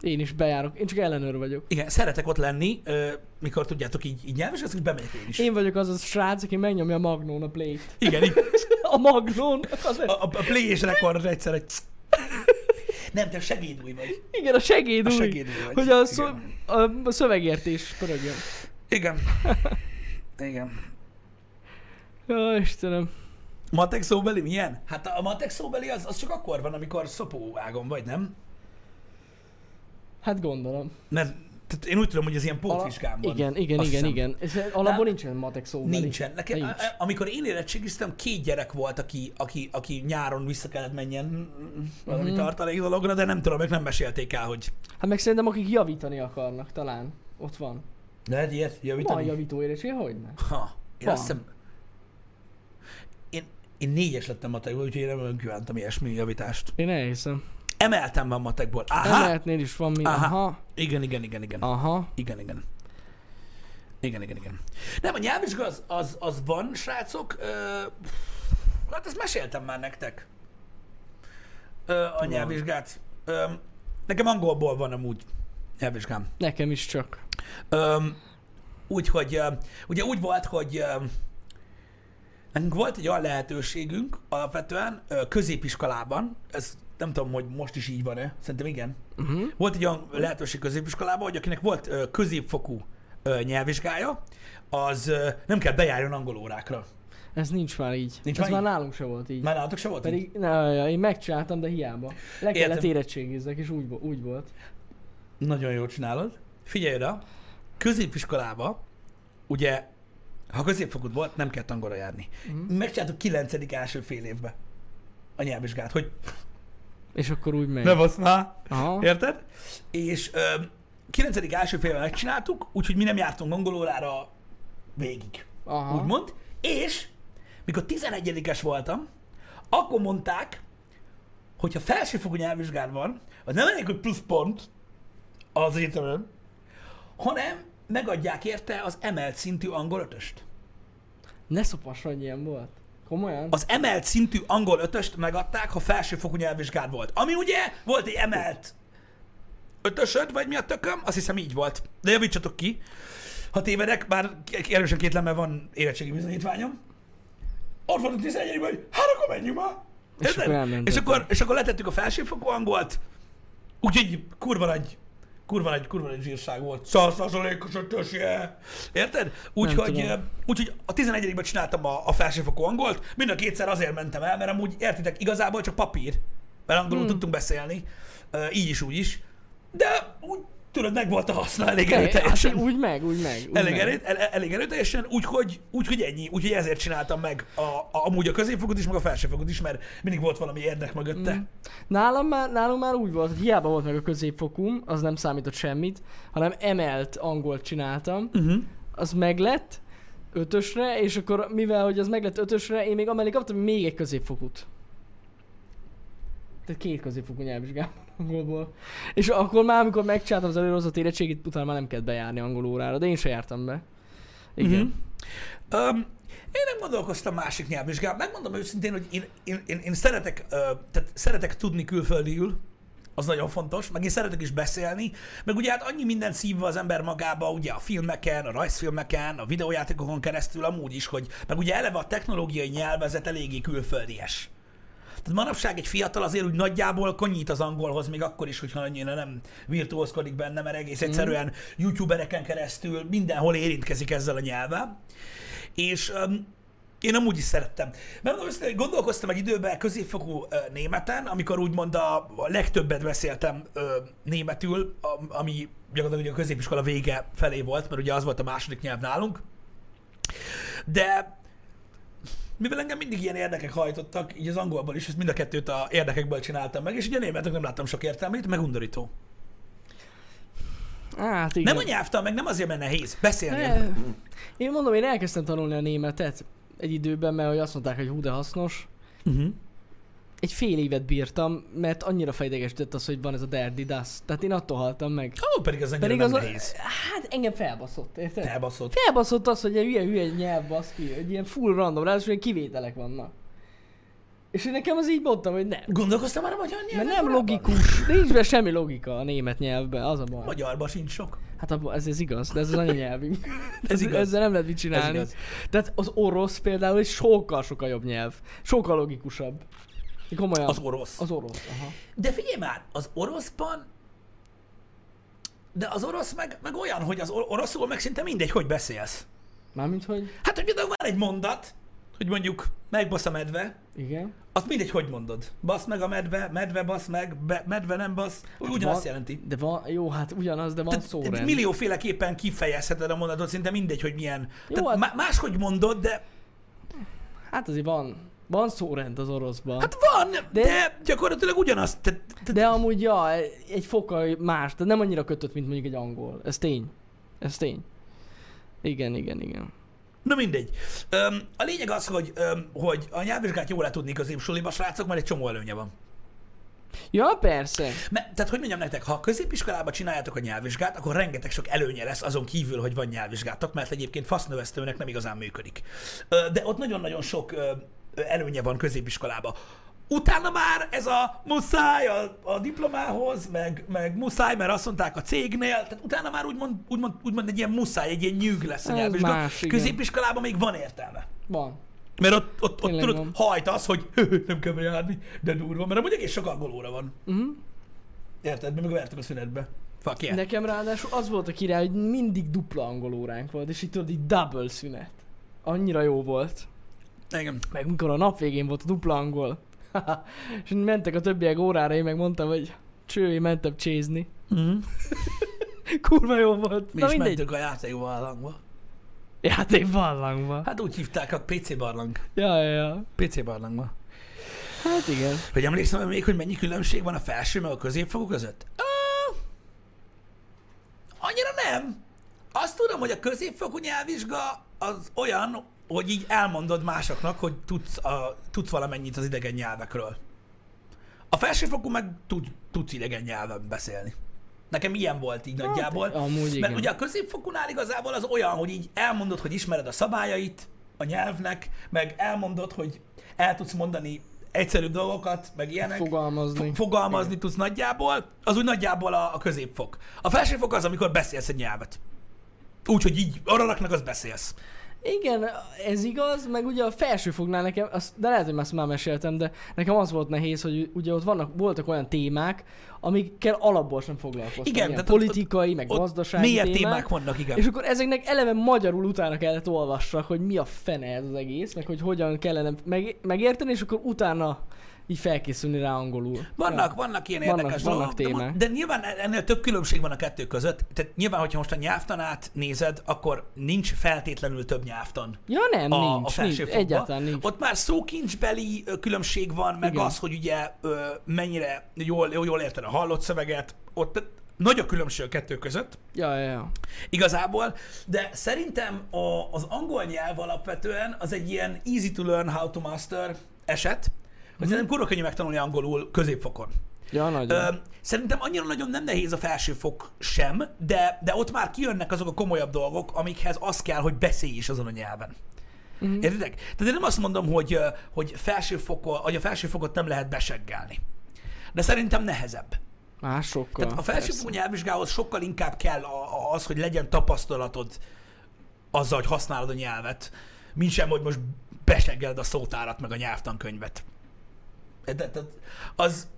Én is bejárok. Én csak ellenőr vagyok. Igen, szeretek ott lenni, ö, mikor tudjátok így, így nyelvvizsgálsz, és bemegyek én is. Én vagyok az a srác, aki megnyomja a Magnón a play-t. Igen, így, *laughs* A Magnón. Az a, a, play és record egyszer egy... Nem, te segédúj vagy. Igen, a segéd A új. segédúj vagy. Hogy a, szó, a, a szövegértés pörögjön. Igen. *laughs* Igen. Ja, Istenem. Matek szóbeli milyen? Hát a matek szóbeli az, az csak akkor van, amikor szopó ágon vagy, nem? Hát gondolom. Mert tehát én úgy tudom, hogy ez ilyen pótvizsgám van. Igen, igen, Azt igen, hiszem. igen. Ez alapból nincsen matek szó. Nincsen. Nekem, Nincs. amikor én érettségiztem, két gyerek volt, aki, aki, aki nyáron vissza kellett menjen valami Mhm. tartalék dologra, de nem tudom, ők nem mesélték el, hogy Hát meg szerintem akik javítani akarnak talán. Ott van. Lehet ilyet Van javítani. javító érettség, hogy ne? Ha, én Van. azt hiszem, én, én négyes lettem matekból, úgyhogy én nem kívántam ilyesmi javítást. Én elhiszem. Emeltem van matekból. Aha! Emeltnél is van mi. Aha. Aha. Igen, igen, igen, igen. Aha. Igen, igen. Igen, igen, igen. Nem, a nyelvvizsga az, az, az van, srácok. Ö, hát ezt meséltem már nektek. Ö, a Van. nyelvvizsgát. Ö, nekem angolból van amúgy nyelvvizsgám. Nekem is csak. Úgyhogy, ugye úgy volt, hogy nekünk volt egy olyan lehetőségünk alapvetően középiskolában, ez nem tudom, hogy most is így van-e, szerintem igen, Uh-huh. volt egy olyan lehetőség középiskolában, hogy akinek volt középfokú nyelvvizsgája, az nem kell bejárjon angol órákra. Ez nincs már így. Nincs Ez már már így? nálunk se volt így. Már nálatok se volt így? Pedig ne, ja, én megcsináltam, de hiába. Le kellett Értem. érettségizzek, és úgy, úgy volt. Nagyon jól csinálod. Figyelj oda, középiskolába, ugye, ha középfokút volt, nem kellett angolra járni. Mhm. Megcsináltuk 9. első fél évbe a nyelvvizsgát, hogy És akkor úgy megy. ne basz már, érted? És ö, 9. első fél évben megcsináltuk, úgyhogy mi nem jártunk angolórára végig. Aha. úgymond, és mikor 11-es voltam, akkor mondták, hogyha felsőfokú nyelvvizsgád van, az nem elég, hogy plusz pont az egyetemen, hanem megadják érte az emelt szintű angol ötöst. Ne szopass, hogy ilyen volt. Komolyan? Az emelt szintű angol ötöst megadták, ha felsőfokú nyelvvizsgád volt. Ami ugye volt egy emelt ötösöd, vagy mi a tököm? Azt hiszem így volt. De javítsatok ki. Ha tévedek, bár erősen kétlem, mert van érettségi bizonyítványom. Ott volt a 11 hogy hát akkor menjünk már. És Érted? akkor és, akkor, és akkor letettük a felsőfokú angolt, úgyhogy kurva nagy, kurva nagy, kurva nagy zsírság volt. 100%-os ötösje. Érted? Úgyhogy, eh, úgyhogy a 11-ben csináltam a, a felsőfokú angolt, mind a kétszer azért mentem el, mert amúgy értitek, igazából csak papír, mert angolul Hmm. tudtunk beszélni, eh, így is, úgy is, de úgy tudod, meg volt a haszna elég Te- erőteljesen. hát úgy meg, úgy meg. Úgy Elég, meg. erő, el, elég erőteljesen, úgyhogy, úgyhogy ennyi. Úgyhogy ezért csináltam meg a, a, amúgy a középfokot is, meg a felsőfokot is, mert mindig volt valami érdek mögötte. Mm. Nálam már, nálunk már úgy volt, hogy hiába volt meg a középfokum, az nem számított semmit, hanem emelt angolt csináltam, Uh-huh. az meglett ötösre, és akkor mivel, hogy az meglett ötösre, én még amellé kaptam még egy középfokút. Tehát két középfokú nyelvvizsgám angolból. És akkor már, amikor megcsináltam az előrehozott érettségit, utána már nem kellett bejárni angol órára, de én se jártam be. Igen. Mhm. Um, én nem gondolkoztam másik nyelvvizsgán. Megmondom őszintén, hogy én, én, én, én szeretek, uh, tehát szeretek tudni külföldiül, az nagyon fontos, meg én szeretek is beszélni, meg ugye hát annyi mindent szívva az ember magába, ugye a filmeken, a rajzfilmeken, a videójátékokon keresztül amúgy is, hogy meg ugye eleve a technológiai nyelvezet eléggé külföldies. Tehát manapság egy fiatal azért úgy nagyjából konyít az angolhoz, még akkor is, hogyha annyira nem virtuózkodik benne, mert egész egyszerűen youtubereken keresztül mindenhol érintkezik ezzel a nyelvvel. És um, én amúgy is szerettem. Megmondom őszintén, hogy gondolkoztam egy időben középfokú ö, németen, amikor úgymond a, a legtöbbet beszéltem ö, németül, a, ami gyakorlatilag ugye a középiskola vége felé volt, mert ugye az volt a második nyelv nálunk. De mivel engem mindig ilyen érdekek hajtottak, így az angolból is, ezt mind a kettőt a érdekekből csináltam meg, és ugye a németnek nem láttam sok értelmét, meg undorító. Hát igen. Nem a nyelvtan, meg nem azért, mert nehéz beszélni. Eh, Én mondom, én elkezdtem tanulni a németet egy időben, mert hogy azt mondták, hogy hú, de hasznos. Uh-huh. Egy fél évet bírtam, mert annyira fejdegesített az, hogy van ez a Derdi Das. Tehát én attól haltam meg. Ó, pedig az Pedig nem az, a, nehéz. hát engem felbaszott, érted? Elbaszott. Felbaszott az, hogy egy hülye, hülye nyelv baszki, hogy ilyen full random, ráadásul ilyen kivételek vannak. És én nekem az így mondtam, hogy nem. Gondolkoztam már a magyar Mert nyelven? nem logikus, nincs be semmi logika a német nyelvben, az a baj. Magyarban sincs sok. Hát abba, ez, ez igaz, de ez az anyanyelvünk. *laughs* Ez igaz. Ezzel nem lehet mit Ez csinálni. igaz. Tehát az orosz például egy sokkal-sokkal jobb nyelv. Sokkal logikusabb. Komolyan. Az orosz. Az orosz, aha. De figyelj már, az oroszban... De az orosz meg, meg olyan, hogy az or- oroszul meg szinte mindegy, hogy beszélsz. Mármint, hogy... Hát, hogy például van egy mondat, hogy mondjuk megbasz a medve, Igen. azt mindegy, hogy mondod. Basz meg a medve, medve basz meg, be, medve nem basz, ugyanazt van- jelenti. De van, jó, hát ugyanaz, de van Tehát szórend. millióféleképpen kifejezheted a mondatot, szinte mindegy, hogy milyen. Jó, Tehát hát- má- máshogy mondod, de Hát azért van, van szórend az oroszban. hát van, de, De- gyakorlatilag ugyanaz. Tehát, tehát De amúgy, ja, egy fokkal más, de nem annyira kötött, mint mondjuk egy angol. Ez tény. Ez tény. Igen, igen, igen. Na mindegy. Öm, a lényeg az, hogy, öm, hogy a nyelvvizsgát jól le tudni középsuliba, srácok, mert egy csomó előnye van. Ja, persze. Mert, tehát, hogy mondjam nektek, ha a középiskolában csináljátok a nyelvvizsgát, akkor rengeteg sok előnye lesz azon kívül, hogy van nyelvvizsgátok, mert egyébként fasznövesztőnek nem igazán működik. De ott nagyon-nagyon sok előnye van középiskolában. Utána már ez a muszáj a, a diplomához, meg, meg muszáj, mert azt mondták a cégnél, tehát utána már úgymond, úgymond, úgymond egy ilyen muszáj, egy ilyen nyűg lesz a nyelvvizsga. Középiskolában még van értelme. Van. Mert ott, ott, ott tudod, van. hajt az, hogy *laughs* nem kell bejárni, de durva, mert amúgy egész sok angol óra van. Uh-huh. Érted? Mi meg vertük a szünetbe. Fuck yeah. Nekem ráadásul az volt a király, hogy mindig dupla angol óránk volt, és itt tudod, így double szünet. Annyira jó volt. Igen. Meg mikor a nap végén volt a dupla angol. *laughs* és mentek a többiek órára, én meg mondtam, hogy cső, én mentem csézni. Mm. *laughs* Kurva jó volt. Mi Na is mindegy. mentünk a játékbarlangba. Játék barlangba. Hát úgy hívták a PC barlang. Ja, ja, ja. PC barlangba. Hát igen. Hogy emlékszem még, hogy mennyi különbség van a felső meg a középfokú között? Ö, annyira nem. Azt tudom, hogy a középfokú nyelvvizsga az olyan, hogy így elmondod másoknak, hogy tudsz, a, tudsz valamennyit az idegen nyelvekről. A felsőfokú meg tud, tudsz idegen nyelven beszélni. Nekem ilyen volt így nagyjából. amúgy igen. Mert ugye a középfokúnál igazából az olyan, hogy így elmondod, hogy ismered a szabályait a nyelvnek, meg elmondod, hogy el tudsz mondani egyszerűbb dolgokat, meg ilyenek. Fogalmazni. Fo- fogalmazni tudsz nagyjából, az úgy nagyjából a, a középfok. A felsőfok az, amikor beszélsz egy nyelvet. Úgy, hogy így arra raknak, az beszélsz. Igen, ez igaz, meg ugye a felsőfognál nekem, azt, de lehet, hogy ezt már meséltem, de nekem az volt nehéz, hogy ugye ott vannak, voltak olyan témák, amikkel alapból sem foglalkoztam. Igen, tehát ott- politikai, meg Ott gazdasági mélyebb témák. témák vannak, igen. És akkor ezeknek eleve magyarul utána kellett olvassak, hogy mi a fene ez az egész, meg hogy hogyan kellene meg, megérteni, és akkor utána így felkészülni rá angolul. Vannak, vannak ilyen Vannak- érdekes vannak dolgok, de, témák. mo- de nyilván ennél több különbség van a kettő között. Tehát nyilván, hogyha most a nyelvtanát nézed, akkor nincs feltétlenül több nyelvtan Ja nem, a, nincs, a nincs, egyáltalán nincs. Ott már szókincsbeli különbség van, meg Igen. az, hogy ugye ö, mennyire jól, jól, jól érted a hallott szöveget. Ott nagy a különbség a kettő között. Ja, ja, ja. Igazából, de szerintem a, az angol nyelv alapvetően az egy ilyen easy to learn, how to master eset, hogy szerintem kurva könnyű megtanulni angolul középfokon. Ja, nagyon. Ö, szerintem annyira nagyon nem nehéz a felsőfok sem, de, de ott már kijönnek azok a komolyabb dolgok, amikhez az kell, hogy beszélj is azon a nyelven. Mhm. Értitek? Tehát én nem azt mondom, hogy, hogy, felsőfokon, hogy a felsőfokot nem lehet beseggelni. De szerintem nehezebb. Más sokkal. Tehát a felsőfokú nyelvvizsgához sokkal inkább kell az, hogy legyen tapasztalatod azzal, hogy használod a nyelvet, mint sem, hogy most beseggeled a szótárat, meg a nyelvtankönyvet. De, de, az,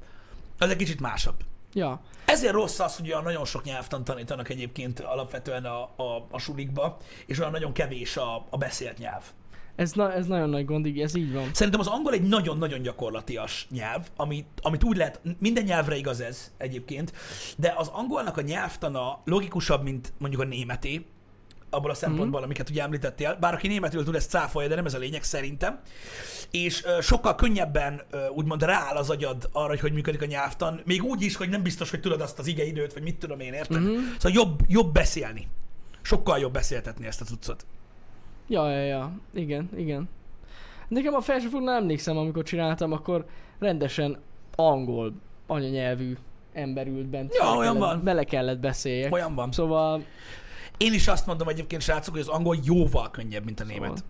az egy kicsit másabb. Ja. Ezért rossz az, hogy olyan nagyon sok nyelvtan tanítanak egyébként alapvetően a, a, a sulikba, és olyan nagyon kevés a, a beszélt nyelv. Ez, na, ez nagyon nagy gond, ez így van. Szerintem az angol egy nagyon-nagyon gyakorlatias nyelv, amit, amit úgy lehet, minden nyelvre igaz ez egyébként, de az angolnak a nyelvtana logikusabb, mint mondjuk a németé, abból a szempontból, amiket ugye említettél, bár aki németül tud, ezt cáfolja, de nem ez a lényeg szerintem, és ö, sokkal könnyebben ö, úgymond rááll az agyad arra, hogy hogy működik a nyelvtan, még úgy is, hogy nem biztos, hogy tudod azt az igeidőt, vagy mit tudom én, érted? Mhm. Szóval jobb, jobb beszélni. Sokkal jobb beszéltetni ezt a cuccot. Ja, ja, ja. Igen, igen. Nekem a felsőfognál emlékszem, amikor csináltam, akkor rendesen angol anyanyelvű ember ült bent. Ja, olyan kellett, van. Bele kellett beszéljek. Olyan van. Szóval, Én is azt mondom egyébként, srácok, hogy az angol jóval könnyebb, mint a német. Szóval.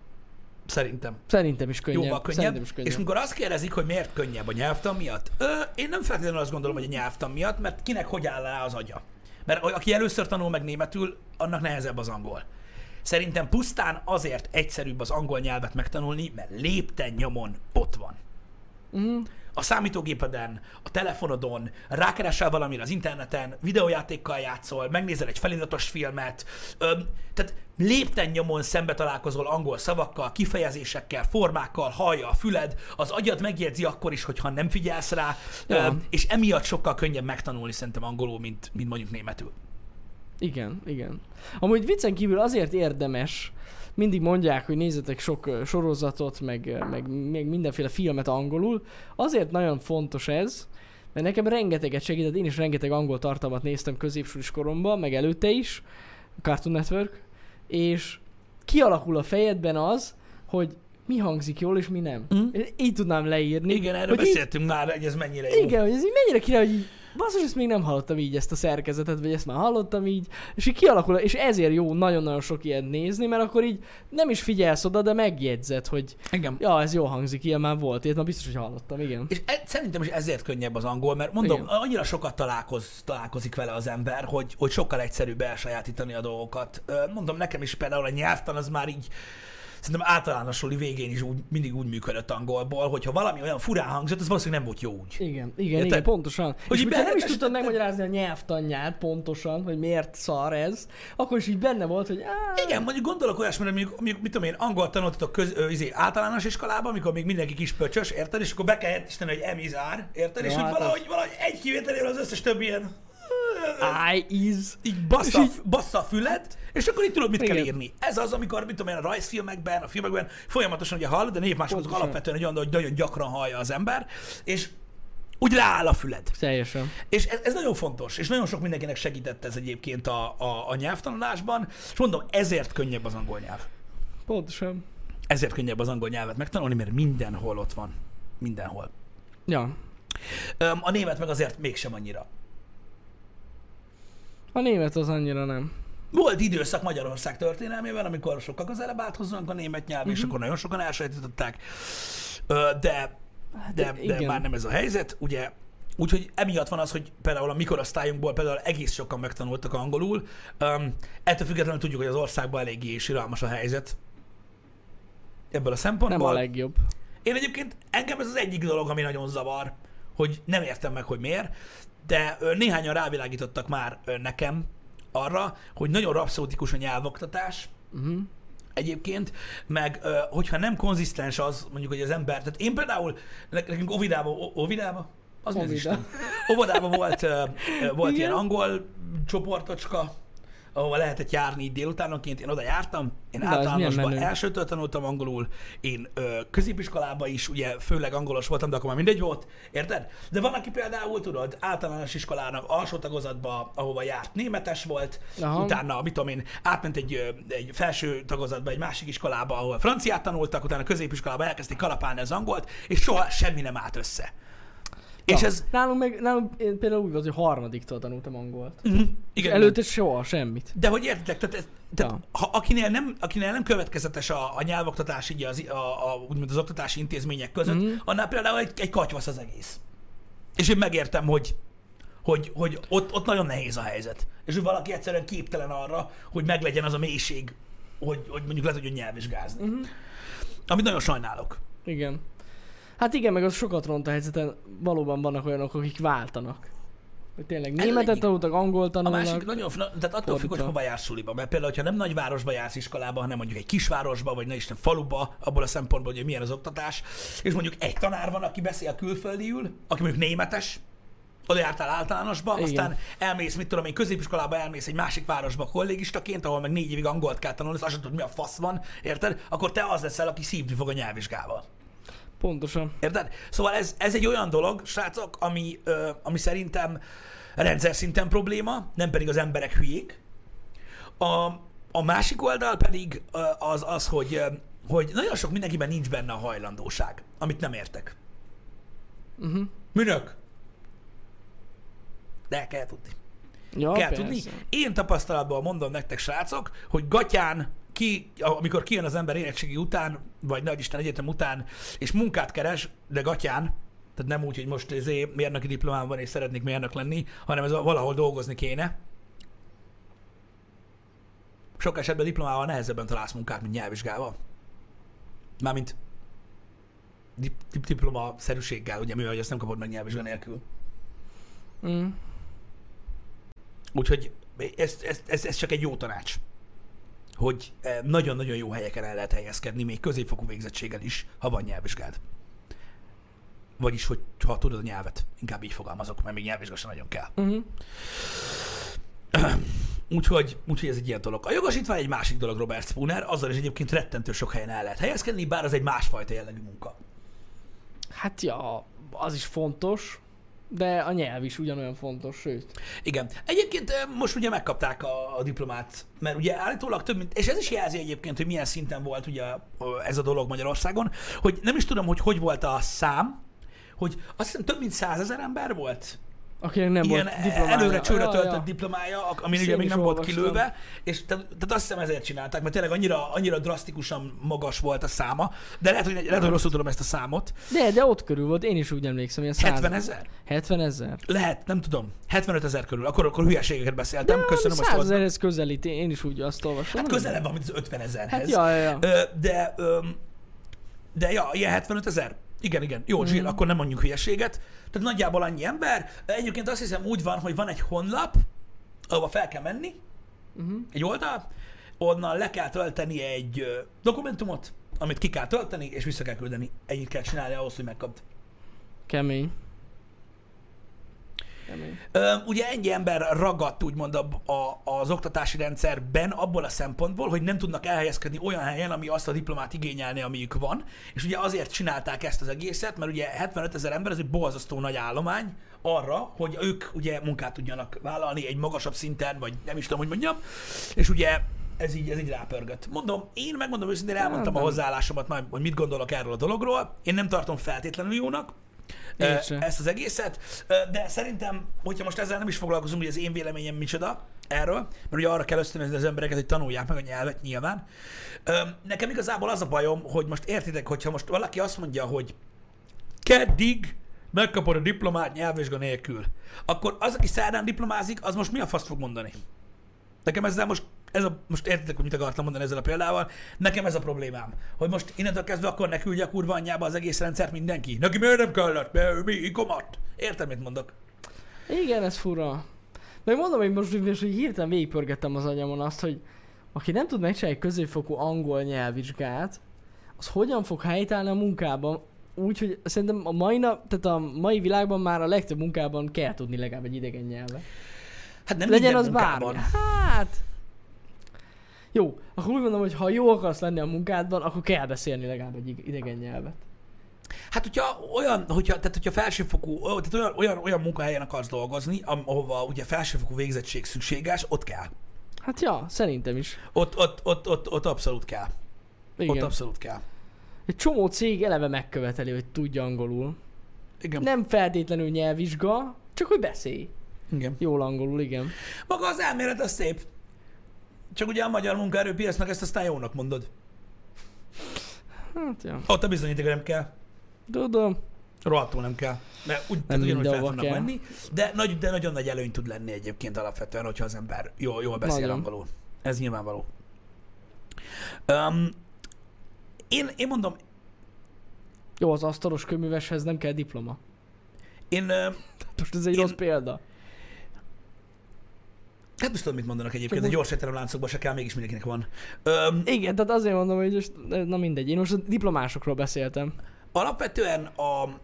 Szerintem. szerintem is könnyebb. Jóval könnyebb. Szerintem is könnyebb. És mikor azt kérdezik, hogy miért könnyebb a nyelvtan miatt, ö, én nem feltétlenül azt gondolom, hogy a nyelvtan miatt, mert kinek hogy áll rá az agya. Mert aki először tanul meg németül, annak nehezebb az angol. Szerintem pusztán azért egyszerűbb az angol nyelvet megtanulni, mert lépten nyomon ott van. Mhm. A számítógépeden, a telefonodon, rákeresel valamire az interneten, videójátékkal játszol, megnézel egy feliratos filmet, ö, tehát lépten nyomon szembe találkozol angol szavakkal, kifejezésekkel, formákkal, hallja a füled, az agyad megjegyzi akkor is, hogyha nem figyelsz rá, Ja. és emiatt sokkal könnyebb megtanulni szerintem angolul, mint, mint mondjuk németül. Igen, igen. Amúgy viccen kívül azért érdemes, mindig mondják, hogy nézzetek sok sorozatot, meg, meg, meg mindenféle filmet angolul. Azért nagyon fontos ez, mert nekem rengeteget segített, én is rengeteg angol tartalmat néztem középsulis koromban, meg előtte is, Cartoon Network, és kialakul a fejedben az, hogy mi hangzik jól, és mi nem. Mhm. Én Így tudnám leírni. Igen, erről hogy így- beszéltünk már, hogy ez mennyire jó. igen, hogy ez így mennyire király, hogy így, basszus, ezt még nem hallottam így, ezt a szerkezetet, vagy ezt már hallottam így, és így kialakul, és ezért jó nagyon-nagyon sok ilyet nézni, mert akkor így nem is figyelsz oda, de megjegyzed, hogy Igen. ja, ez jó hangzik, ilyen már volt, ilyet már biztos, hogy hallottam, igen. És e, szerintem is ezért könnyebb az angol, mert mondom, Igen. annyira sokat találkoz, találkozik vele az ember, hogy, hogy sokkal egyszerűbb elsajátítani a dolgokat. Mondom, nekem is például a nyelvtan az már így szerintem általánosuli végén is úgy, mindig úgy működött angolból, hogyha valami olyan furán hangzott, az valószínűleg nem volt jó úgy. Igen, igen, Érted? igen, pontosan. Hogy Hogy és hogyha nem is tudtad megmagyarázni a nyelvtanját pontosan, hogy miért szar ez, akkor is így benne volt, hogy á, Igen, mondjuk gondolok olyasmire, mondjuk, mondjuk mit tudom én, angol tanultatok köz, ö, izé, általános iskolában, amikor még mindenki kis pöcsös, érted? És akkor be kell isteni, hogy emizár, érted? És Ja, hogy hát valahogy, valahogy egy kivételével az összes több ilyen I is. így bassza, És így- bassza a füled, és akkor így tudod, mit kell Igen. írni. Ez az, amikor, mit tudom én, a rajzfilmekben, a filmekben folyamatosan ugye hallod, de névmásolatok Pontosan. alapvetően egy olyan, hogy nagyon gyakran hallja az ember, és úgy rááll a füled. Teljesen. És ez, ez nagyon fontos, és nagyon sok mindenkinek segített ez egyébként a, a, a nyelvtanulásban, és mondom, ezért könnyebb az angol nyelv. Pontosan. Ezért könnyebb az angol nyelvet megtanulni, mert mindenhol ott van. Mindenhol. Ja. A német meg azért mégsem annyira. A német az annyira nem. Volt időszak Magyarország történelmében, amikor sokkal közelebb állt hozzánk a német nyelv, Mhm. és akkor nagyon sokan elsajátították, Ö, de, de, de igen. már nem ez a helyzet, ugye. Úgyhogy emiatt van az, hogy például a mikorosztályunkból például egész sokan megtanultak angolul. Um, ettől függetlenül tudjuk, hogy az országban eléggé siralmas a helyzet. Ebből a szempontból. Nem a legjobb. Én egyébként, engem ez az egyik dolog, ami nagyon zavar, hogy nem értem meg, hogy miért, de néhányan rávilágítottak már nekem arra, hogy nagyon rapszódikus a nyelvoktatás, Uh-huh. egyébként, meg hogyha nem konzisztens az, mondjuk, hogy az ember, tehát én például, ne- nekünk Ovidába, Ovidába? Az Ovida. Isten? Óvodában volt, volt Igen. ilyen angol csoportocska, ahova lehetett járni így délutánonként, én oda jártam, én általánosban elsőtől tanultam angolul, én ö, középiskolában is ugye főleg angolos voltam, de akkor már mindegy volt, érted? De van, aki például, tudod, általános iskolának alsó tagozatba, ahova járt, németes volt, Aha. utána, mit tudom én, átment egy, egy felső tagozatba, egy másik iskolába, ahol franciát tanultak, utána középiskolába elkezdték kalapálni az angolt, és soha semmi nem állt össze. És ez... Nálunk meg, nálunk én például úgy volt, hogy harmadiktól tanultam angolt. Uh-huh, És igen, előtte soha semmit. De hogy értitek, tehát, ez, tehát Ja. ha akinél nem, akinél nem következetes a, a nyelvoktatás így az, a, a, úgymond az oktatási intézmények között, Mhm. mm. annál például egy, egy katyvasz az egész. És én megértem, hogy, hogy, hogy ott, ott nagyon nehéz a helyzet. És hogy valaki egyszerűen képtelen arra, hogy meglegyen az a mélység, hogy, hogy mondjuk le tudjon nyelvvizsgázni. Mhm. Mm. Amit nagyon sajnálok. Igen. Hát igen, meg az sokat ront a helyzeten. Valóban vannak olyanok, akik váltanak. Hogy tényleg németet tanultak, angol A tanulnak. másik nagyon, tehát attól függ, hogy hova jársz suliba. Mert például, ha nem nagyvárosba jársz iskolába, hanem mondjuk egy kisvárosba, vagy ne Isten faluba, abból a szempontból, hogy milyen az oktatás, és mondjuk egy tanár van, aki beszél külföldiül, aki mondjuk németes, oda jártál általánosba, Igen. aztán elmész, mit tudom én, középiskolába elmész egy másik városba kollégistaként, ahol meg négy évig angolt kell tanulni, azt sem tudod, mi a fasz van, érted? Akkor te az leszel, aki szívni fog a nyelvvizsgával. Pontosan. Érted? Szóval ez, ez egy olyan dolog, srácok, ami, ö, ami szerintem rendszer szinten probléma, nem pedig az emberek hülyék. A, a másik oldal pedig ö, az az, hogy, ö, hogy nagyon sok mindenkiben nincs benne a hajlandóság, amit nem értek. Uh-huh. Műnök! De kell tudni. Ja, kell persze. tudni. Én tapasztalatból mondom nektek, srácok, hogy gatyán, ki, amikor kijön az ember érettségi után, vagy nagy Isten egyetem után, és munkát keres, de gatyán, tehát nem úgy, hogy most ezé mérnöki diplomám van, és szeretnék mérnök lenni, hanem ez valahol dolgozni kéne. Sok esetben diplomával nehezebben találsz munkát, mint nyelvvizsgával. Mármint dip- dip- diploma-szerűséggel, ugye, mivel azt nem kapod meg nyelvvizsga nélkül. Mm. Úgyhogy ez, ez, ez, ez csak egy jó tanács, hogy eh, nagyon-nagyon jó helyeken el lehet helyezkedni, még középfokú végzettséggel is, ha van nyelvvizsgád. Vagyis, hogy ha tudod a nyelvet, inkább így fogalmazok, mert még nyelvvizsga sem nagyon kell. Uh-huh. *clears throat* Úgyhogy, úgyhogy ez egy ilyen dolog. A jogosítvány egy másik dolog, Robert Spooner, azzal is egyébként rettentő sok helyen el lehet helyezkedni, bár az egy másfajta jellegű munka. Hát ja, az is fontos, de a nyelv is ugyanolyan fontos, sőt. Igen. Egyébként most ugye megkapták a, a diplomát, mert ugye állítólag több mint, és ez is jelzi egyébként, hogy milyen szinten volt ugye ez a dolog Magyarországon, hogy nem is tudom, hogy hogy volt a szám, hogy azt hiszem több mint százezer ember volt Akinek nem ilyen volt diplomája. előre csőre Ja, töltött ja. diplomája, ami ugye még nem volt kilőve, és te, tehát azt hiszem ezért csinálták, mert tényleg annyira, annyira drasztikusan magas volt a száma, de lehet, hogy, lehet, hogy rosszul tudom ezt a számot. De, de ott körül volt, én is úgy emlékszem, ilyen 70 ezer? 70 ezer? Lehet, nem tudom. 75 ezer körül. Akkor, akkor hülyeségeket beszéltem. Köszönöm, hogy 100 tudod. ezerhez közelít, én is úgy azt olvasom. Hát közelebb van, mint az 50 ezerhez. Hát ja, ja, ja. De, ö, de ja, ilyen 75 ezer. Igen, igen. Jó, Jill, Mhm. akkor nem mondjuk hülyeséget. Tehát nagyjából annyi ember. Egyébként azt hiszem úgy van, hogy van egy honlap, ahova fel kell menni, Uh-huh. egy oldal, onnan le kell tölteni egy dokumentumot, amit ki kell tölteni, és vissza kell küldeni. Ennyit kell csinálni ahhoz, hogy megkapd. Kemény. Ö, ugye ennyi ember ragadt úgymond a, a, az oktatási rendszerben abból a szempontból, hogy nem tudnak elhelyezkedni olyan helyen, ami azt a diplomát igényelni, amiük van. És ugye azért csinálták ezt az egészet, mert ugye 75 ezer ember, ez egy borzasztó nagy állomány arra, hogy ők ugye munkát tudjanak vállalni egy magasabb szinten, vagy nem is tudom, hogy mondjam. És ugye ez így, ez így rápörgött. Mondom, én megmondom őszintén, elmondtam a nem. hozzáállásomat, majd, hogy mit gondolok erről a dologról. Én nem tartom feltétlenül jónak, Sem. ezt az egészet, de szerintem, hogyha most ezzel nem is foglalkozunk, hogy az én véleményem micsoda erről, mert ugye arra kell ösztönözni az embereket, hogy tanulják meg a nyelvet nyilván. Nekem igazából az a bajom, hogy most értitek, hogyha most valaki azt mondja, hogy keddig megkapod a diplomát nyelvvizsga nélkül, akkor az, aki szerdán diplomázik, az most mi a faszt fog mondani? Nekem ezzel most, ez a, most értitek, hogy mit akartam mondani ezzel a példával, nekem ez a problémám, hogy most innentől kezdve akkor ne küldje a kurva anyjába az egész rendszert mindenki. Neki miért nem kellett? Mert mi? Ikomat? Érted, mit mondok? Igen, ez fura. Meg mondom, hogy most, hogy hirtelen végigpörgettem az agyamon azt, hogy aki nem tud megcsinálni egy középfokú angol nyelvvizsgát, az hogyan fog helytállni a munkában, Úgyhogy szerintem a mai nap, tehát a mai világban már a legtöbb munkában kell tudni legalább egy idegen nyelvet. Hát nem Legyen az munkában. bármi. Hát... Jó, akkor úgy mondom, hogy ha jó akarsz lenni a munkádban, akkor kell beszélni legalább egy idegen nyelvet. Hát, hogyha olyan, hogyha, tehát, hogyha felsőfokú, tehát olyan, olyan, olyan munkahelyen akarsz dolgozni, ahova ugye felsőfokú végzettség szükséges, ott kell. Hát ja, szerintem is. Ott, ott, ott, ott, ott abszolút kell. Igen. Ott abszolút kell. Egy csomó cég eleve megköveteli, hogy tudja angolul. Igen. Nem feltétlenül nyelvvizsga, csak hogy beszélj. Igen. Jól angolul, igen. Maga az elmélet az szép. Csak ugye a magyar munkaerőpiacnak ezt aztán jónak mondod. Hát ja. Ott a bizonyíték nem kell. Tudom. Rohadtul nem kell. Mert úgy, Nem ugyanúgy fel fognak kell. menni, de, nagy, de nagyon nagy előny tud lenni egyébként alapvetően, hogyha az ember jól, jól beszél Nagyon. angolul. Ez nyilvánvaló. Um, én, én mondom, Jó, az asztalos köműveshez nem kell diploma. én, ö, *laughs* Most ez egy Én- rossz példa. Hát tudom, mit mondanak egyébként, Csak a gyors étteremláncokban se kell, mégis mindenkinek van. Um, Igen, tehát azért mondom, hogy most, na mindegy. Én most a diplomásokról beszéltem. Alapvetően a,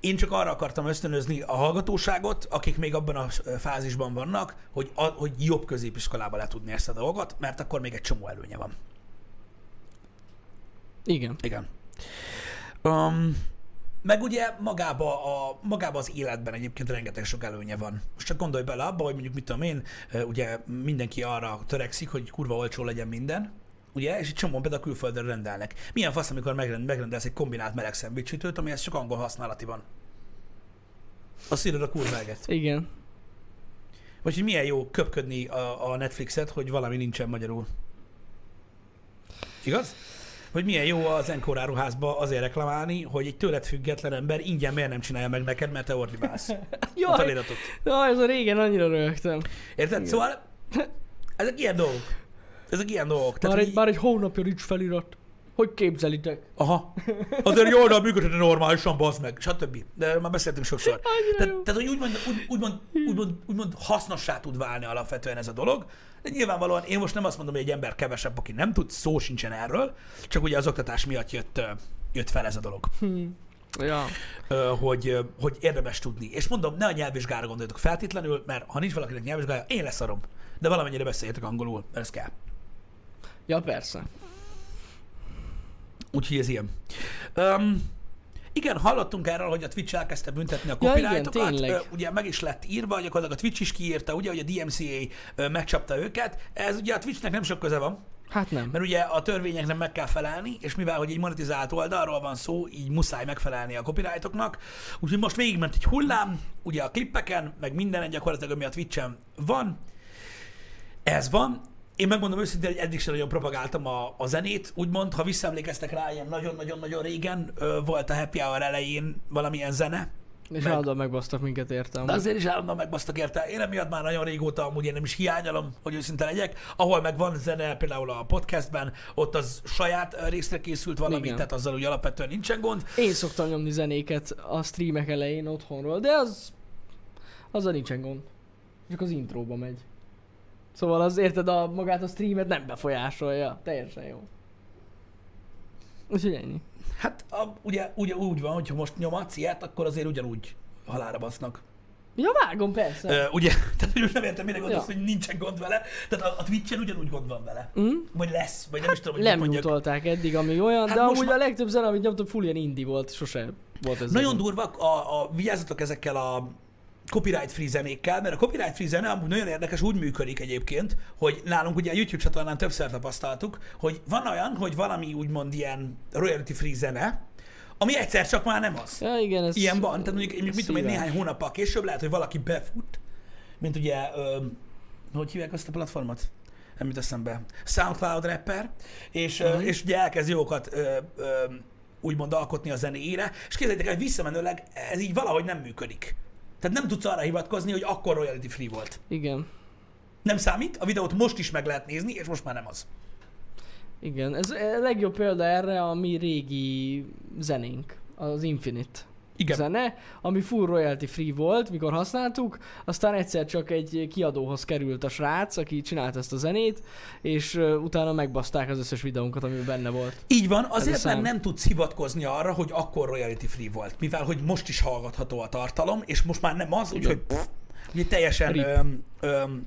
én csak arra akartam ösztönözni a hallgatóságot, akik még abban a fázisban vannak, hogy, a, hogy jobb középiskolába le tudni ezt a dolgot, mert akkor még egy csomó előnye van. Igen. Igen. Um, meg ugye magába, a, magába az életben egyébként rengeteg sok előnye van. Most csak gondolj bele abba, hogy mondjuk mit tudom én, ugye mindenki arra törekszik, hogy kurva olcsó legyen minden, ugye, és egy csomó például külföldön rendelnek. Milyen fasz, amikor megrend, megrendelsz egy kombinált meleg szendvicsütőt, amihez csak angol használati van. Azt írod a kurva eget. Igen. Vagy hogy milyen jó köpködni a, a Netflixet, hogy valami nincsen magyarul. Igaz? Hogy milyen jó az Encore áruházba azért reklamálni, hogy egy tőled független ember ingyen miért nem csinálja meg neked, mert te ordibálsz. *laughs* A Jaj, feliratot. jaj, ez a régen annyira rögtem. Érted? Igen. Szóval ezek ilyen dolgok. Ezek ilyen dolgok. Már Tehát, egy, hogy, már egy hónapja nincs felirat. Hogy képzelitek? Aha. Azért jó, de működhetne normálisan, bazd meg, stb. De már beszéltünk sokszor. Tehát, tehát hogy úgymond, úgy, úgymond, úgymond, úgymond hasznossá tud válni alapvetően ez a dolog. De nyilvánvalóan én most nem azt mondom, hogy egy ember kevesebb, aki nem tud, szó sincsen erről, csak ugye az oktatás miatt jött, jött fel ez a dolog, Ja. Ö, hogy, hogy érdemes tudni. És mondom, ne a nyelvvizsgára gondoljatok feltétlenül, mert ha nincs valakinek nyelvvizsgája, én leszarom. De valamennyire beszéljetek angolul, mert ez kell. Ja, persze. Úgyhogy ez ilyen. Um, igen, hallottunk erről, hogy a Twitch elkezdte büntetni a Ja, igen, copyrightokat. tényleg. Ö, ugye meg is lett írva, gyakorlatilag a Twitch is kiírta, ugye, hogy a DMCA megcsapta őket. Ez ugye a Twitchnek nem sok köze van, Hát nem. mert ugye a törvényeknek meg kell felelni, és mivel hogy egy monetizált oldalról van szó, így muszáj megfelelni a copyrightoknak. Úgyhogy most végigment egy hullám, ugye a klippeken, meg minden gyakorlatilag, ami a Twitchen van. Ez van. Én megmondom őszintén, hogy eddig sem nagyon propagáltam a, a zenét, úgymond, ha visszaemlékeztek rá, ilyen nagyon-nagyon-nagyon régen ö, volt a Happy Hour elején valamilyen zene, És meg- állandóan megbasztak minket értem. de azért is állandóan megbasztak érte. Én emiatt már nagyon régóta amúgy én nem is hiányolom, hogy őszinte legyek. Ahol meg van zene, például a podcastben, ott az saját részre készült valami, Igen. tehát azzal úgy alapvetően nincsen gond. Én szoktam nyomni zenéket a streamek elején otthonról, de az... Azzal nincsen gond. Csak az intróba megy. Szóval az érted, a, magát a streamet nem befolyásolja. Teljesen jó. Úgyhogy ennyi. Hát a, ugye, ugye úgy van, hogyha most nyomadsz ilyet, akkor azért ugyanúgy halára basznak. Ja, vágom, persze. Ö, ugye? *laughs* Tehát most nem értem, mire gondolsz, Ja. hogy nincsen gond vele. Tehát a, a Twitch-en ugyanúgy gond van vele. Mm? Vagy lesz, vagy nem is tudom, hogy mondjak. Lemutolták eddig, ami olyan, Hát de amúgy már- a legtöbb zene, amit nyomtam, full ilyen indie volt, sose volt ez. Nagyon durva, a, a, vigyázzatok ezekkel a copyright free zenékkel, mert a copyright free zene amúgy nagyon érdekes, úgy működik egyébként, hogy nálunk ugye a YouTube csatornán többször tapasztaltuk, hogy van olyan, hogy valami úgymond ilyen royalty free zene, ami egyszer csak már nem az. Ja, igen, ez... Ilyen van, tehát mondjuk, mondjuk mit tudom szívás. néhány hónappal később lehet, hogy valaki befut, mint ugye, ö, hogy hívják azt a platformot? Nem jut eszembe. SoundCloud rapper, és, Mhm. és ugye elkezd jókat ö, ö, úgymond alkotni a zenéjére, és képzeljétek el, hogy visszamenőleg ez így valahogy nem működik. Tehát nem tudsz arra hivatkozni, hogy akkor royalty free volt. Igen. Nem számít, a videót most is meg lehet nézni, és most már nem az. Igen, ez a legjobb példa erre a mi régi zenénk, az Infinite Igen. zene, ami full royalty free volt, mikor használtuk, aztán egyszer csak egy kiadóhoz került a srác, aki csinált ezt a zenét, és utána megbaszták az összes videónkat, ami benne volt. Így van, azért, mert szám. nem tudsz hivatkozni arra, hogy akkor royalty free volt. Mivel, hogy most is hallgatható a tartalom, és most már nem az, úgyhogy teljesen Rip. öm, öm,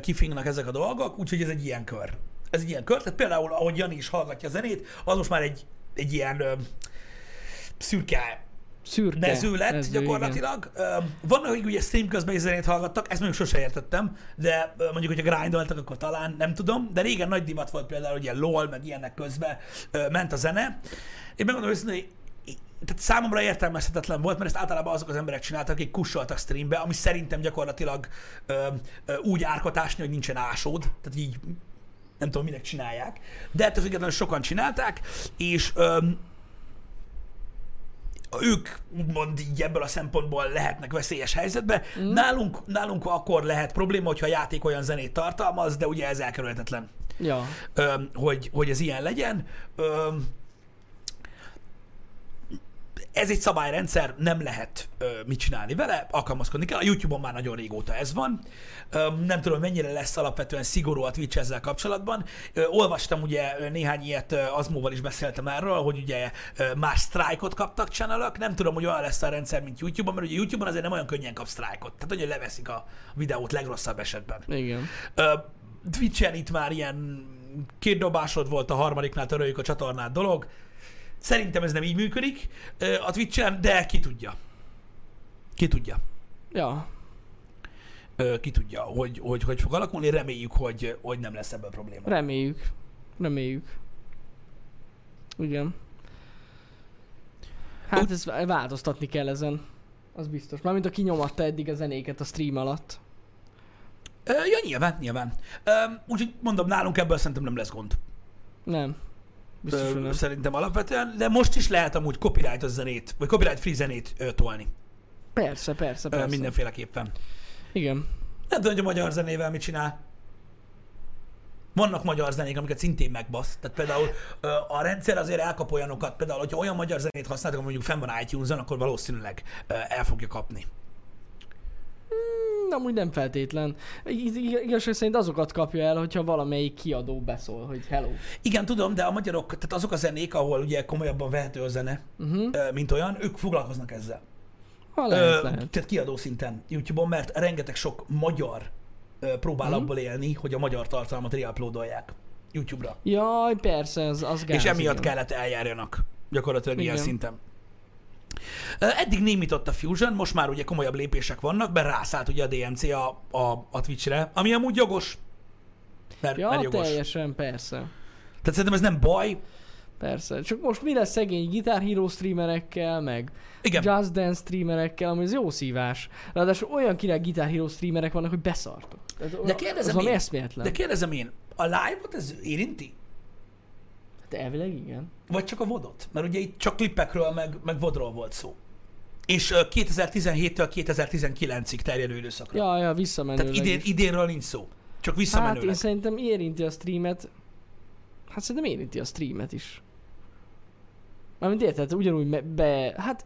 kifingnak ezek a dolgok, úgyhogy ez egy ilyen kör. Ez egy ilyen kör, tehát például, ahogy Jani is hallgatja a zenét, az most már egy, egy ilyen öm, szürke Szürke. mező lett mező, gyakorlatilag. Öm, Vannak, akik ugye stream közben is zenét hallgattak, ezt mondjuk sose értettem, de ö, mondjuk, hogyha grindoltak, akkor talán, nem tudom. De régen nagy divat volt például, hogy ilyen LOL, meg ilyenek közben ö, ment a zene. Én megmondom őszintén, hogy tehát számomra értelmezhetetlen volt, mert ezt általában azok az emberek csináltak, akik kussoltak streambe, ami szerintem gyakorlatilag ö, ö, úgy árkotásni, hogy nincsen ásód, tehát így nem tudom, minek csinálják. De ettől függetlenül sokan csinálták, és öm, ők úgymond így ebből a szempontból lehetnek veszélyes helyzetbe. Mm. Nálunk, nálunk akkor lehet probléma, hogyha a játék olyan zenét tartalmaz, de ugye ez elkerülhetetlen, Ja. öm, hogy, hogy ez ilyen legyen. Öm, ez egy szabályrendszer, nem lehet ö, mit csinálni vele, alkalmazkodni kell. A YouTube-on már nagyon régóta ez van. Ö, nem tudom, mennyire lesz alapvetően szigorú a Twitch ezzel kapcsolatban. Ö, olvastam ugye néhány ilyet, Azmóval is beszéltem erről, hogy ugye ö, már sztrájkot kaptak channelök. Nem tudom, hogy olyan lesz a rendszer, mint YouTube-on, mert ugye YouTube-on azért nem olyan könnyen kap sztrájkot. Tehát, hogy leveszik a videót legrosszabb esetben. Igen. Ö, Twitch-en itt már ilyen két dobásod volt, a harmadiknál töröljük a csatornát dolog. Szerintem ez nem így működik a Twitch-en, de ki tudja. Ki tudja. Ja. Ki tudja, hogy, hogy hogy fog alakulni. Reméljük, hogy, hogy nem lesz ebből probléma. Reméljük. Reméljük. Igen. Hát ez változtatni kell ezen. Az biztos. Mármint aki nyomatta eddig a zenéket a stream alatt. Ja, nyilván, nyilván. Úgyhogy mondom, nálunk ebből szerintem nem lesz gond. Nem. Biztos, Ö. Szerintem alapvetően, de most is lehet amúgy copyright zenét, vagy copyright free zenét ö, tolni. Persze, persze, Ö, persze. Mindenféleképpen. Igen. Nem tudom, hogy a magyar zenével mit csinál. Vannak magyar zenék, amiket szintén megbasz. Tehát például ö, a rendszer azért elkap olyanokat, például, hogyha olyan magyar zenét használtak, mondjuk fenn van iTunes-on, akkor valószínűleg ö, el fogja kapni. Nem, úgy nem feltétlen. Ig- ig- Igazság szerint azokat kapja el, hogyha valamelyik kiadó beszól, hogy hello. Igen, tudom, de a magyarok, tehát azok a zenék, ahol ugye komolyabban vehető a zene, Uh-huh. mint olyan, ők foglalkoznak ezzel. Ha lehet, Ö, lehet. Tehát kiadó szinten YouTube-on, mert rengeteg sok magyar próbál Mhm. abból élni, hogy a magyar tartalmat reuploadolják YouTube-ra. Jaj, persze, az, az gáz, és emiatt igen. kellett eljárjanak gyakorlatilag ilyen Igen. szinten. Eddig némított a Fusion, most már ugye komolyabb lépések vannak, mert rászállt ugye a DMC a, a, a Twitch-re, ami amúgy jogos. Mert, Ja, mert jogos. teljesen, persze. Tehát szerintem ez nem baj. Persze. Csak most mi lesz szegény Guitar Hero streamerekkel, meg Igen. Just Dance streamerekkel, ami ez jó szívás. Ráadásul olyan király Guitar Hero streamerek vannak, hogy beszartok. Tehát De az kérdezem valami én, de kérdezem én, a live-ot ez érinti? De elvileg igen. Vagy csak a vodot? Mert ugye itt csak klippekről, meg, meg vodról volt szó. És ö, 2017-től 2019-ig terjedő időszakra. Ja, ja, visszamenőleg Tehát idén, is. idénről nincs szó. Csak Hát visszamenőleg. én szerintem érinti a streamet. Hát szerintem érinti a streamet is. Mármint érted, ugyanúgy me- be... Hát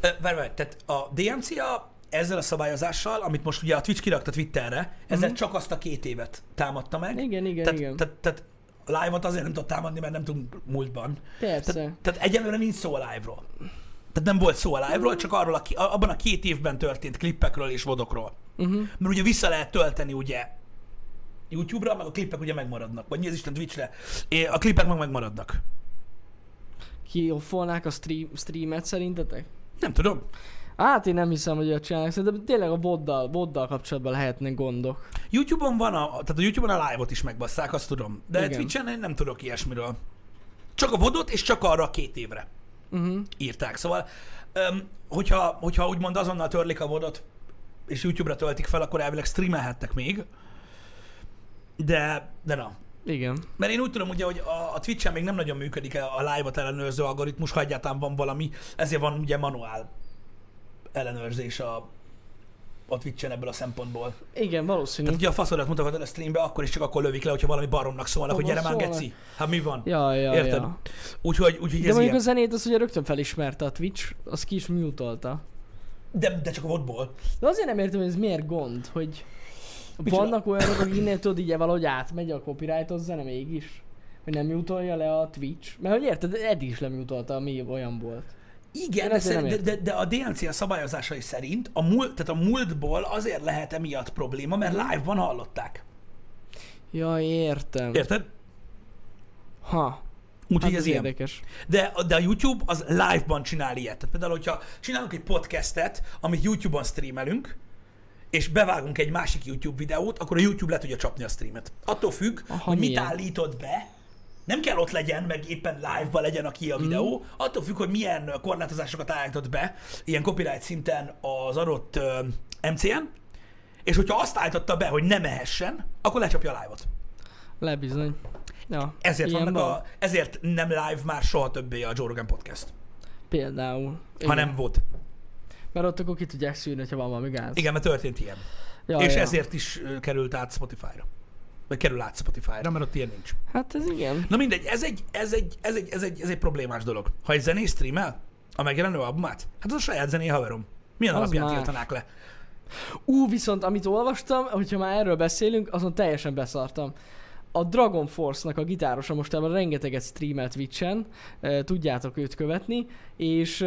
Várj, várj, tehát a DMCA ezzel a szabályozással, amit most ugye a Twitch kirakta Twitterre, ezzel Mhm. csak azt a két évet támadta meg. igen, igen, tehát, igen. Tehát, tehát a live-ot azért nem tudott támadni, mert nem tudunk múltban. Persze. Tehát, tehát egyelőre nincs szó a live-ról. Tehát nem volt szó a live-ról, csak arról a, ki- abban a két évben történt klippekről és vodokról. Uh-huh. Mert ugye vissza lehet tölteni ugye YouTube-ra, meg a klippek ugye megmaradnak. Vagy mi az Isten Twitch-re. A klippek meg megmaradnak. Kioffolnák a stream, streamet szerintetek? Nem tudom. Hát én nem hiszem, hogy olyat csinálnak. Szerintem tényleg a boddal, boddal kapcsolatban lehetnek gondok. YouTube-on van a, tehát a YouTube-on a live-ot is megbasszák, azt tudom. De Igen. Twitch-en én nem tudok ilyesmiről. Csak a vodot, és csak arra két évre Uh-huh. írták. Szóval, öm, hogyha, hogyha úgymond azonnal törlik a vodot, és YouTube-ra töltik fel, akkor elvileg streamelhetnek még. De, de na. Igen. Mert én úgy tudom ugye, hogy a, a Twitch-en még nem nagyon működik a live-ot ellenőrző algoritmus, ha egyáltalán van valami, ezért van ugye manuál ellenőrzés a, a Twitch-en ebből a szempontból. Igen, valószínű. Tehát ugye a faszodat mutogatod a streambe, akkor is csak akkor lövik le, hogyha valami baromnak szólnak, hogy gyere már geci. Hát mi van? Ja, ja, Érted? ja. Úgyhogy, úgyhogy De ez mondjuk ilyen. a zenét az ugye rögtön felismerte a Twitch, az ki is mutolta. De, de csak a vodból. De azért nem értem, hogy ez miért gond, hogy Micsoda? vannak olyanok, akik innen tudod így valahogy átmegy a copyrightos zene mégis. Hogy nem jutolja le a Twitch. Mert hogy érted, eddig is lemutolta, ami olyan volt. Igen, de, szerint, de, de, a DNC a szabályozásai szerint a múlt, tehát a múltból azért lehet emiatt probléma, mert live-ban hallották. Ja, értem. Érted? Ha. Úgyhogy Hát ez ez ilyen. érdekes. De, de a YouTube az live-ban csinál ilyet. Tehát például, hogyha csinálunk egy podcastet, amit YouTube-on streamelünk, és bevágunk egy másik YouTube videót, akkor a YouTube le tudja csapni a streamet. Attól függ, Aha, hogy mit milyen? állítod be, nem kell ott legyen, meg éppen live-ban legyen aki a videó, mm. attól függ, hogy milyen korlátozásokat állítod be, ilyen copyright szinten az adott uh, MCN, és hogyha azt állította be, hogy ne mehessen, akkor lecsapja a live-ot. Le bizony. Ja, Ezért, vannak van. a, ezért nem live már soha többé a Joe Rogan podcast, Például. hanem volt. Mert ott akkor ki tudják szűrni, ha van valami gáz. Igen, mert történt ilyen. Ja, és ja. ezért is került át Spotify-ra. Vagy kerül át Spotify-ra, mert ott ilyen nincs. Hát ez igen. Na mindegy, ez egy, ez egy, ez egy, ez egy, ez egy problémás dolog. Ha egy zenész streamel a megjelenő albumát, hát az a saját zené haverom. Milyen Az alapján más. tiltanák le? Ú, viszont amit olvastam, hogyha már erről beszélünk, azon teljesen beszartam. A Dragon Force-nak a gitárosa mostában rengeteget streamelt Twitch-en, tudjátok őt követni, és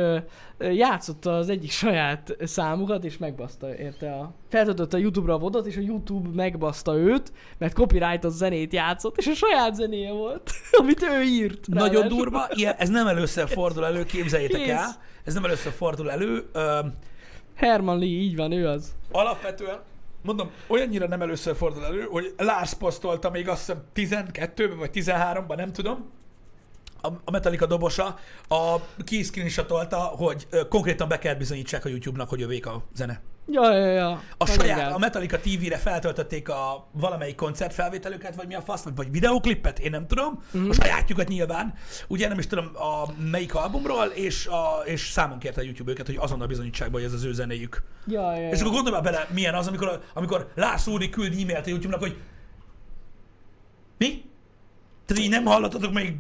játszotta az egyik *laughs* saját számukat, és megbaszta érte a... Feltöltötte a YouTube-ra a vodot, és a YouTube megbaszta őt, mert copyrightos zenét játszott, és a saját zenéje volt, *laughs* amit ő írt. Nagyon ráadásul. durva, ilyen, ez nem először fordul elő, képzeljétek Kész. el. Ez nem először fordul elő. Ö, Herman Lee, így van, ő az. alapvetően, mondom, olyannyira nem először fordul elő, hogy Lars posztolta még azt hiszem 12-ben vagy 13-ban, nem tudom, a Metallica dobosa, a kiszkrinsatolta, hogy ö, konkrétan be kell bizonyítsák a YouTube-nak, hogy övék a zene. Ja, ja, ja. A Nagyon saját, gáz. a Metallica TV-re feltöltötték a valamelyik koncertfelvételüket, vagy mi a fasz, vagy, videóklippet, én nem tudom. Mhm. A sajátjukat nyilván. Ugye nem is tudom a melyik albumról, és, a, és számon kérte a YouTube őket, hogy azonnal bizonyítsák be, hogy ez az ő zenéjük. Ja, ja, És ja. akkor gondolj bele, milyen az, amikor, amikor Lász Úri küld e-mailt a YouTube-nak, hogy Mi? Tehát így nem hallottatok még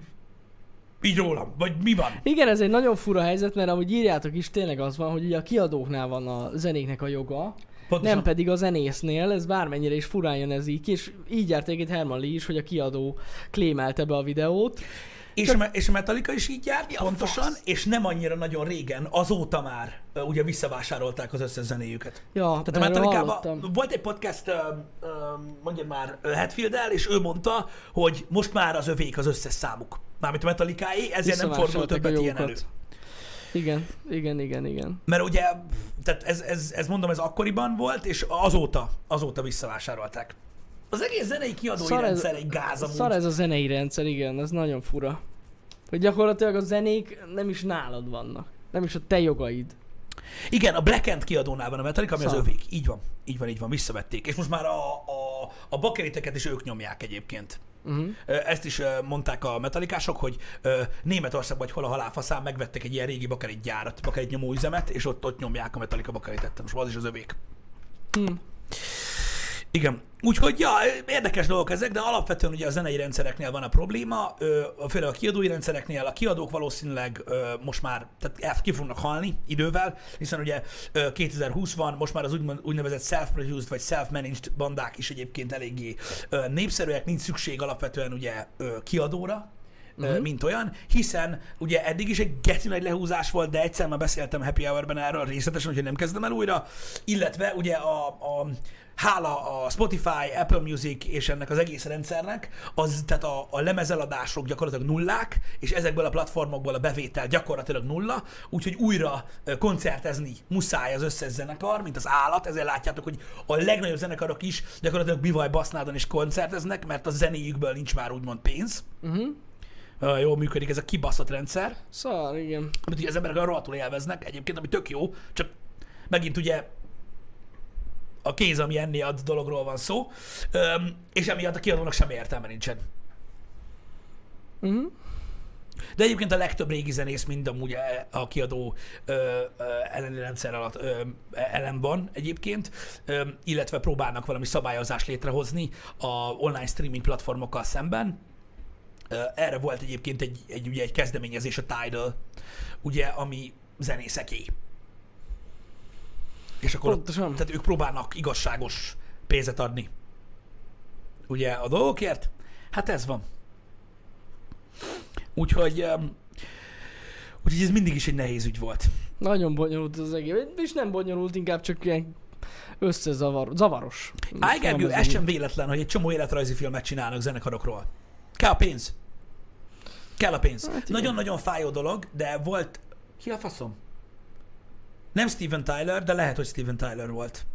így rólam? Vagy mi van? Igen, ez egy nagyon fura helyzet, mert ahogy írjátok is, tényleg az van, hogy ugye a kiadóknál van a zenéknek a joga, Pontosan. nem pedig a zenésznél, ez bármennyire is furán jön ez így és így járt egyébként Herman Lee is, hogy a kiadó klémelte be a videót. És, a, és a Metallica is így járt, ja, pontosan, és nem annyira nagyon régen, azóta már ugye visszavásárolták az összes zenéjüket. Ja, Tehát a Metallicában hallottam. volt egy podcast, mondjam már, hetfield és ő mondta, hogy most már az övék az összes számuk. Mármint a Metallicaé, ezért nem fordul többet ilyen elő. Igen, igen, igen, igen. Mert ugye, tehát ez, ez, ez mondom, ez akkoriban volt, és azóta, azóta visszavásárolták. Az egész zenei kiadói Szar ez- rendszer egy gáz amúgy. Szar ez a zenei rendszer, igen, ez nagyon fura. Hogy gyakorlatilag a zenék nem is nálad vannak. Nem is a te jogaid. Igen, a Black End kiadónál van a Metallica, ami az Szar. övék. Így van, így van, így van, visszavették. És most már a, a, a bakeriteket is ők nyomják egyébként. Uh-huh. Ezt is mondták a metalikások, hogy ö, Németországban vagy hol a halálfaszán megvettek egy ilyen régi bakerit gyárat, bakerit nyomó üzemet, és ott, ott nyomják a Metallica bakeritet. Most az is az övék. Hm. Igen. Úgyhogy, ja, érdekes dolgok ezek, de alapvetően ugye a zenei rendszereknél van a probléma, főleg a kiadói rendszereknél, a kiadók valószínűleg most már tehát ki fognak halni idővel, hiszen ugye ö, 2020 van, most már az úgynevezett self-produced vagy self-managed bandák is egyébként eléggé népszerűek, nincs szükség alapvetően ugye kiadóra, uh-huh. Mint olyan, hiszen ugye eddig is egy geci nagy lehúzás volt, de egyszer már beszéltem Happy Hour-ben erről részletesen, hogy nem kezdem el újra, illetve ugye a, a hála a Spotify, Apple Music és ennek az egész rendszernek, az, tehát a, a lemezeladások gyakorlatilag nullák, és ezekből a platformokból a bevétel gyakorlatilag nulla, úgyhogy újra koncertezni muszáj az összes zenekar, mint az állat, ezért látjátok, hogy a legnagyobb zenekarok is gyakorlatilag bivaj basznádon is koncerteznek, mert a zenéjükből nincs már úgymond pénz. Uh-huh. Ö, jól működik ez a kibaszott rendszer, Szar, igen. amit ugye az emberek rohadtul élveznek egyébként, ami tök jó, csak megint ugye a kéz, ami enni ad dologról van szó, Öm, és emiatt a kiadónak semmi értelme nincsen. Uh-huh. De egyébként a legtöbb régi zenész mind amúgy e- a kiadó ö, ö, elleni rendszer alatt ö, ellen van egyébként, ö, illetve próbálnak valami szabályozást létrehozni a online streaming platformokkal szemben. Ö, erre volt egyébként egy, egy, ugye egy kezdeményezés a Tidal, ugye, ami zenészeké. És akkor Pontosan. tehát ők próbálnak igazságos pénzet adni. Ugye a dolgokért? Hát ez van. Úgyhogy, um, úgyhogy ez mindig is egy nehéz ügy volt. Nagyon bonyolult az egész. És nem bonyolult, inkább csak ilyen összezavar, zavaros. Áj, Gergő, ez sem véletlen, hogy egy csomó életrajzi filmet csinálnak zenekarokról. Kell a pénz. Kell a pénz. Hát. Nagyon-nagyon fájó dolog, de volt... Ki a faszom? Nem Steven Tyler, de lehet, hogy Steven Tyler volt.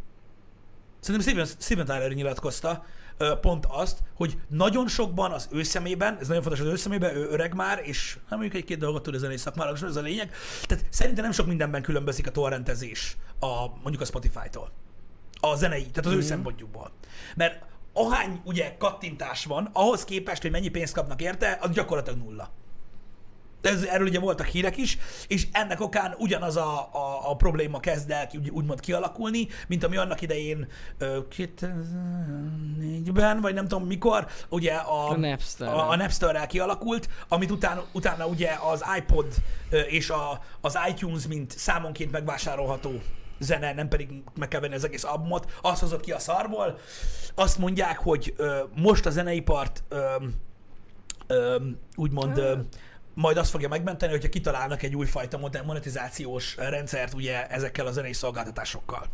Szerintem Steven, Steven Tyler nyilatkozta ö, pont azt, hogy nagyon sokban az ő szemében, ez nagyon fontos az ő szemében, ő öreg már, és nem mondjuk egy-két dolgot tud a zenei szakmáról, és ez a lényeg. Tehát szerintem nem sok mindenben különbözik a torrentezés a, mondjuk a Spotify-tól. A zenei, tehát az ő Mhm. szempontjukból. Mert ahány ugye kattintás van, ahhoz képest, hogy mennyi pénzt kapnak érte, az gyakorlatilag nulla. Ez, erről ugye voltak hírek is, és ennek okán ugyanaz a, a, a probléma kezd el úgy, úgymond kialakulni, mint ami annak idején ö, 2004-ben, vagy nem tudom mikor, ugye a, A Napster. a, a Napsterrel kialakult, amit utána, utána ugye az iPod és a, az iTunes, mint számonként megvásárolható zene, nem pedig meg kell venni az egész albumot, az hozott ki a szarból. Azt mondják, hogy ö, most a zeneipart ö, ö, úgymond ö, majd azt fogja megmenteni, hogyha kitalálnak egy újfajta monetizációs rendszert ugye ezekkel a zenei szolgáltatásokkal.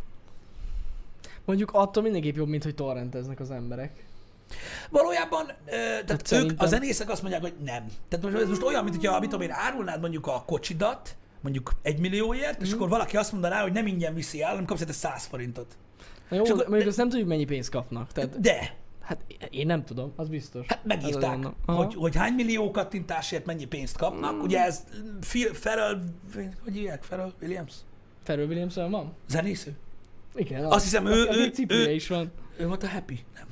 Mondjuk attól mindenképp jobb, mint hogy torrenteznek az emberek. Valójában, tehát Hát ők, szerintem- a zenészek azt mondják, hogy nem. Tehát most, ez most olyan, mint hogyha, mit tudom én, árulnád mondjuk a kocsidat, mondjuk egy millióért, Mhm. és akkor valaki azt mondaná, hogy nem ingyen viszi el, hanem kapsz érte 100 forintot. Na jó, És akkor- mondjuk de- azt nem tudjuk, mennyi pénzt kapnak. Tehát, De, hát én nem tudom, az biztos. hát megírták, az. Aha. hogy, hogy hány millió kattintásért mennyi pénzt kapnak. Mm. Ugye ez Phil, Ferrell, hogy hívják, Ferrell Williams? Pharrell williams van? Zenésző? Igen. Azt hiszem, ő- az ő- cipője ő- is van. Ő volt a Happy? Nem.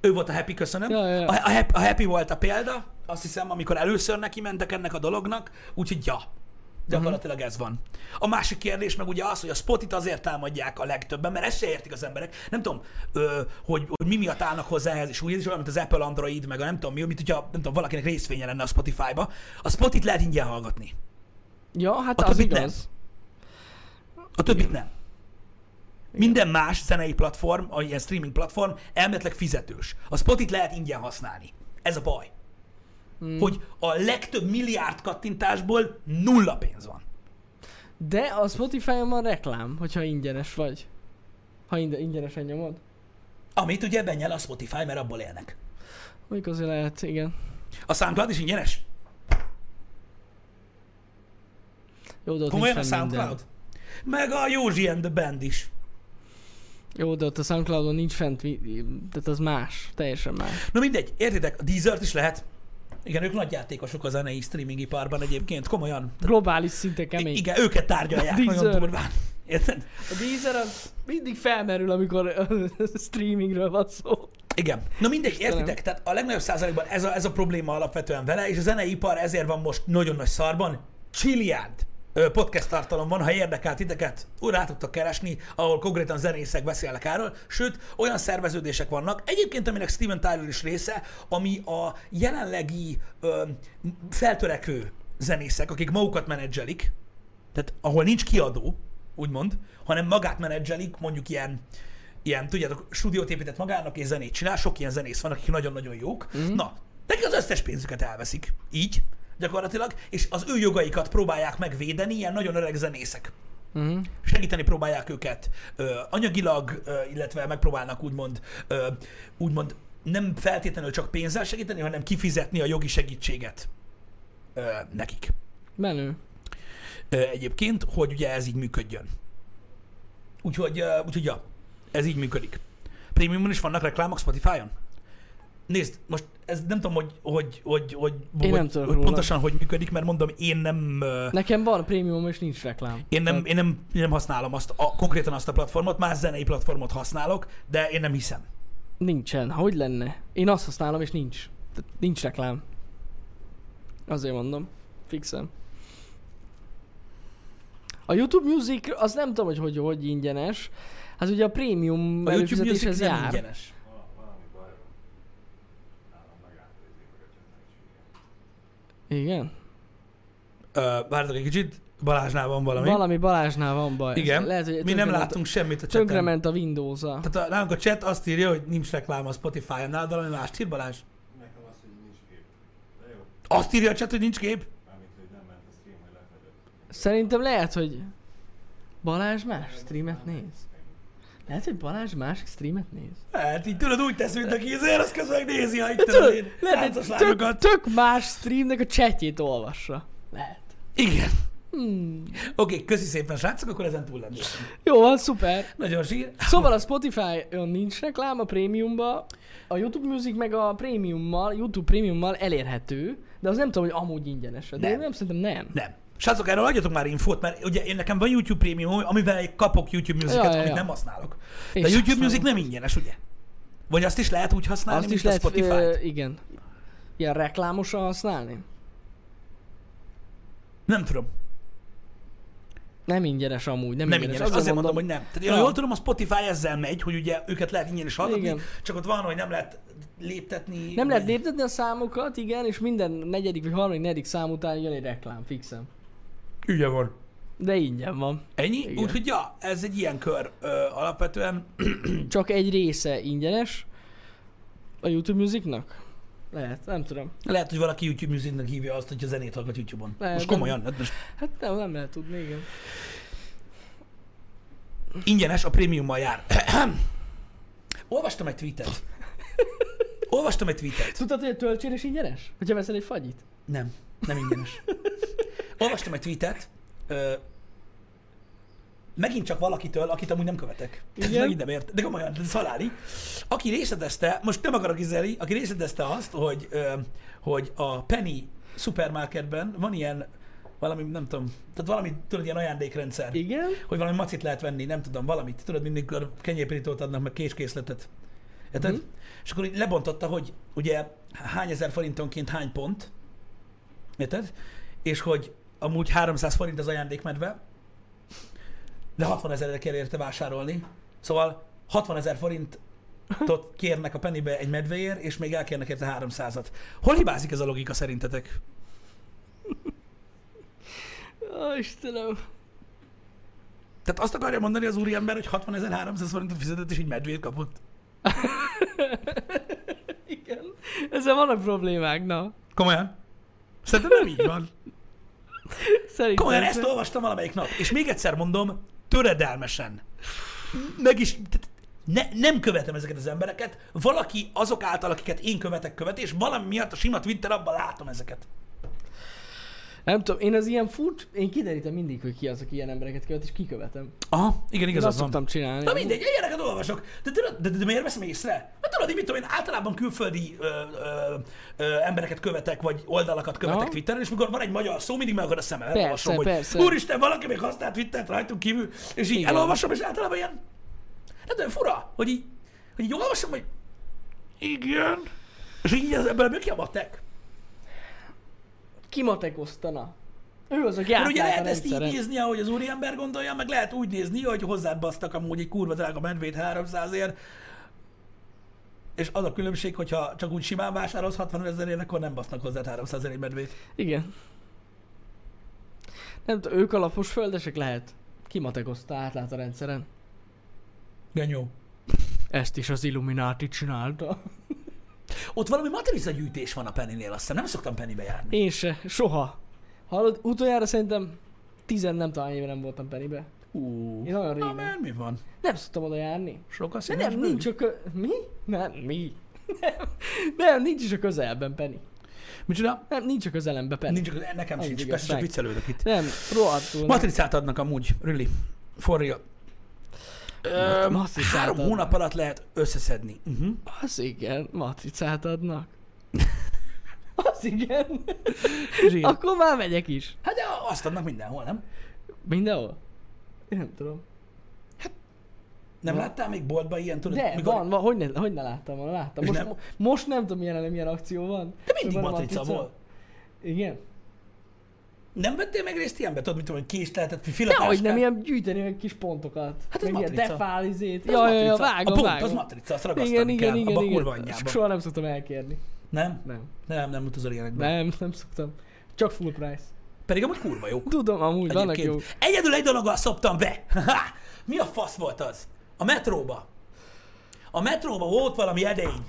Ő volt a Happy, köszönöm. Ja, ja, ja. A, a, happy, a Happy volt a példa, azt hiszem, amikor először neki mentek ennek a dolognak, úgyhogy ja. Gyakorlatilag ez van. A másik kérdés meg ugye az, hogy a Spotit azért támadják a legtöbben, mert ezt se értik az emberek. Nem tudom, ö, hogy, hogy mi miatt állnak hozzá ehhez, és úgy ez is olyan, mint az Apple Android, meg a nem tudom mi, mint hogyha nem tudom, valakinek részvénye lenne a Spotify-ba. A Spotit lehet ingyen hallgatni. Ja, hát A az többit nem. igaz. A többit nem. Minden más zenei platform, a ilyen streaming platform elméletileg fizetős. A Spotit lehet ingyen használni. Ez a baj. Hmm. Hogy a legtöbb milliárd kattintásból nulla pénz van. De a Spotify-on van reklám, hogyha ingyenes vagy. Ha inde- ingyenesen nyomod. Amit ugye benyel a Spotify, mert abból élnek. Mondjuk azért lehet, igen. A SoundCloud is ingyenes? Jó, de ott Komolyan a fenn minden. SoundCloud? Meg a Józsi and the Band is. Jó, de ott a Soundcloudon nincs fent, tehát az más, teljesen más. Na mindegy, értitek, a Deezert is lehet. Igen, ők nagy játékosok a zenei streaming iparban egyébként, komolyan. Globális szinte kemény. Igen, őket tárgyalják nagyon durván. Érted? A Deezer az mindig felmerül, amikor streamingről van szó. Igen. Na mindegy, Istenem. értitek? Tehát a legnagyobb százalékban ez a, ez a probléma alapvetően vele, és a zeneipar ezért van most nagyon nagy szarban. Csilliárd podcast tartalom van, ha érdekel titeket, rá tudtok keresni, ahol konkrétan zenészek beszélnek erről, sőt, olyan szerveződések vannak, egyébként aminek Steven Tyler is része, ami a jelenlegi ö, feltörekvő zenészek, akik magukat menedzselik, tehát ahol nincs kiadó, úgymond, hanem magát menedzselik, mondjuk ilyen, ilyen, tudjátok, stúdiót épített magának és zenét csinál, sok ilyen zenész van, akik nagyon-nagyon jók. Mm. Na, neki az összes pénzüket elveszik, így gyakorlatilag, és az ő jogaikat próbálják megvédeni ilyen nagyon öreg zenészek. Uh-huh. Segíteni próbálják őket ö, anyagilag, ö, illetve megpróbálnak úgymond, ö, úgymond nem feltétlenül csak pénzzel segíteni, hanem kifizetni a jogi segítséget ö, nekik Menő. ö, egyébként, hogy ugye ez így működjön. Úgyhogy, ö, úgyhogy ja, ez így működik. Premiumon is vannak reklámok Spotify-on? Nézd, most ez nem tudom, hogy, hogy, hogy, hogy, hogy, nem tudok hogy róla. pontosan hogy működik, mert mondom, én nem, Nekem van prémium és nincs reklám. én nem, Tehát én nem, én nem használom azt, a, konkrétan azt a platformot, más zenei platformot használok, de én nem hiszem. Nincsen. Hogy lenne? Én azt használom és nincs. Tehát nincs reklám. Azért mondom. Fixem. A YouTube Music, az nem tudom, hogy hogy, hogy ingyenes. Hát ugye a prémium A YouTube Music nem jár. ingyenes. Igen? Ö, várjatok egy kicsit, Balázsnál van valami. Valami Balázsnál van baj. Igen, Lehet, hogy mi nem látunk semmit a chatten. Tönkrement a Windows-a. Tehát a, nálunk a chat azt írja, hogy nincs reklám a Spotify-on, nálad valami mást ír Balázs? Nekem az, hogy nincs kép. De jó, Azt írja a chat, hogy nincs kép? mármint, hogy nem ment a stream, hogy lefedett. Szerintem lehet, hogy Balázs más streamet néz. Lehet, hogy Balázs másik streamet néz. Hát így tudod, úgy tesz, mint aki ezért, az közben megnézi, ha itt tudod én lehet, hogy tök, tök más streamnek a chatjét olvassa. Lehet. Igen. Hmm. Oké, okay, köszi szépen, srácok, akkor ezen túl lennék. Jó, van, szuper. Nagyon zsír. Szóval a Spotify-on nincs reklám, a prémiumba, a YouTube Music meg a prémiummal, YouTube prémiummal elérhető, de az nem tudom, hogy amúgy ingyenes. De Nem. nem szerintem nem. Nem. Srácok, erről adjatok már infót, mert ugye én nekem van YouTube Premium, amivel kapok YouTube Musicet, Ja, amit ja. nem használok. De sem YouTube Music nem ingyenes, ugye? Vagy azt is lehet úgy használni, Azt mint is a lehet, Spotify-t? ö, igen. Ilyen reklámosan használni? Nem tudom. Nem ingyenes amúgy, nem, Nem ingyenes. ingyenes. Azért mondom, hogy nem. Tehát Ja. jól tudom, a Spotify ezzel megy, hogy ugye őket lehet ingyen is hallgatni, Igen. csak ott van, hogy nem lehet léptetni. Nem lehet léptetni a számokat, igen, és minden negyedik vagy harmadik, negyedik szám után jön egy reklám, fixem. Ügye van. De ingyen van. Ennyi? Úgyhogy ja, ez egy ilyen kör ö, alapvetően. *clears throat* Csak egy része ingyenes a YouTube Musicnak. Lehet, nem tudom. Lehet, hogy valaki YouTube Musicnek hívja azt, hogy a zenét hallgat YouTube-on. Lehet, most nem. komolyan, hát most Hát nem, nem lehet tudni, igen. ingyenes, a prémiummal jár. *clears throat* Olvastam egy tweetet. *laughs* Olvastam egy tweetet. Tudtad, hogy a töltsérés ingyenes? Hogyha veszel egy fagyit? Nem, nem ingyenes. Olvastam egy tweetet, ö, megint csak valakitől, akit amúgy nem követek. Ez Igen? megint nem ért, de komolyan, de szalári. Aki részletezte, most nem akarok izeli, aki részletezte azt, hogy, ö, hogy a Penny supermarketben van ilyen valami, nem tudom, tehát valami, tudod, ilyen ajándékrendszer. Igen? hogy valami macit lehet venni, nem tudom, valamit. Tudod, mindig kenyérpirítót adnak, meg késkészletet. Érted? Mhm. És akkor így lebontotta, hogy ugye hány ezer forintonként hány pont, érted? És hogy amúgy 300 forint az ajándékmedve, de 60 ezerre kell érte vásárolni. Szóval 60 ezer forintot *laughs* kérnek a pennybe egy medvéért, és még elkérnek érte 300-at. Hol hibázik ez a logika szerintetek? Ó, Istenem. Tehát azt akarja mondani az úriember, hogy 60.300 forintot fizetett, és egy medvét kapott? *laughs* Igen. Ezzel vannak problémák, na. Komolyan? Szerintem nem így van. Szerintem. Komolyan ezt olvastam valamelyik nap. És még egyszer mondom, töredelmesen. Meg is, ne, nem követem ezeket az embereket. Valaki azok által, akiket én követek, követ, és valami miatt a sima Twitter abban látom ezeket. Nem tudom, én az ilyen furcs, én kiderítem mindig, hogy ki az, aki ilyen embereket követ, és kikövetem. Aha, igen, Én igazad azt van. szoktam csinálni. Na mindegy, ilyeneket olvasok. De, tudod, de, de, de miért veszem észre? Hát tudod, én mit tudom én, általában külföldi ö, ö, ö, embereket követek, vagy oldalakat követek Aha. Twitteren, és mikor van egy magyar szó, mindig meg akar a szemem. Persze, elolvasom, hogy persze. úristen, valaki még használt Twittert rajtunk kívül, és így Igen. elolvasom, és általában ilyen, nem tudom, fura, hogy így, hogy így olvasom, hogy igen, és így ebből mi kiamatek. Kimatekoztana. Ő az, aki Mert ugye a lehet ezt így nézni, ahogy az úriember gondolja, meg lehet úgy nézni, hogy hozzád basztak amúgy egy kurva drága medvét 300-ért, és az a különbség, hogyha csak úgy simán vásárolsz 60 ezerért, akkor nem basznak hozzá 300 egy medvét. Igen. Nem tudom, ők a lapos földesek lehet. Kimatekozta, átlát a rendszeren. Genyó. Ezt is az Illuminati csinálta. Ott valami matrica gyűjtés van a Pennynél, azt hiszem. Nem szoktam Pennybe járni. Én se, soha. Hallod, utoljára szerintem tizen nem talán éve nem voltam Pennybe. Ú, Én olyan na, régen. mert mi van? Nem szoktam oda járni. Sok a De nem, nincs a kö... Mi? Nem, mi? Nem, nem, nincs is a közelben Penny. Micsoda? Nem, nincs a közelemben Penny. Nincs, nekem Az sincs. igazság. Persze csak viccelődök itt. Nem, rohadtul. Matricát adnak amúgy, really. For real. Ö, matricát három adnak. hónap alatt lehet összeszedni. Uh-huh. Az igen, matricát adnak. *laughs* Az igen. Zsír. Akkor már megyek is. Hát de azt adnak mindenhol, nem? Mindenhol? Én nem tudom. Nem Va- láttál még boltban ilyen, tudod? De, mikor- van, van, hogy ne, hogy ne láttam volna, láttam. Most, nem? most nem tudom, milyen, milyen akció van. De mindig Hogy van a matrica volt. Igen. Nem vettél meg részt ilyenbe? Tudod, mit tudom, hogy De filatáskát? hogy nem ilyen gyűjteni olyan kis pontokat. Hát ez Meg ilyen matrica. defálizét. Az Ja, ja, ja, matrica. vágom, A pont vágom. az matrica, azt ragasztani igen, igen, kell, igen, abba igen. kurva anyjába. Soha nem szoktam elkérni. Nem? Nem. Nem, nem utazol ilyenekben. Nem, nem szoktam. Csak full price. Pedig amúgy kurva jó. Tudom, amúgy vannak jó. Egyedül egy dologgal szoptam be. *laughs* Mi a fasz volt az? A metróba. A metróba volt valami edény,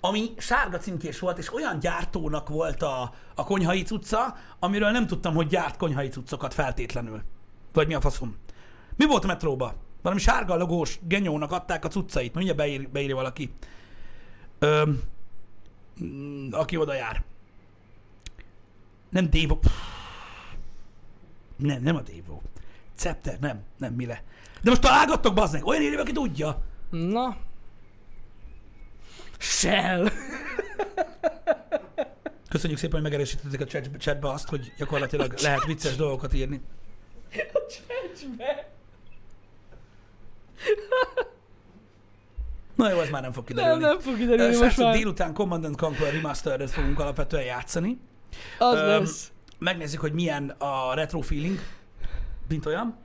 ami sárga címkés volt, és olyan gyártónak volt a, a konyhai cucca, amiről nem tudtam, hogy gyárt konyhai cuccokat feltétlenül. Vagy mi a faszom. Mi volt a metróba? Valami sárga logós genyónak adták a cuccait. Mindjárt beír, beírja valaki. Öm, mm, aki oda jár. Nem Dévo. Nem, nem a Dévo. Scepter, nem, nem Mile. De most találgattok, bazdnek, olyan írja, aki tudja. Na. Shell. Köszönjük szépen, hogy megerősítettek a chat- chatbe azt, hogy gyakorlatilag lehet vicces dolgokat írni. Csúcsbe. Na jó, ez már nem fog Nem, kiderülni. nem fog Ö, kiderülni most Srácok, már. délután Command and Conquer Remastered-et fogunk alapvetően játszani. Az Öm, lesz. Megnézzük, hogy milyen a retro feeling, mint olyan.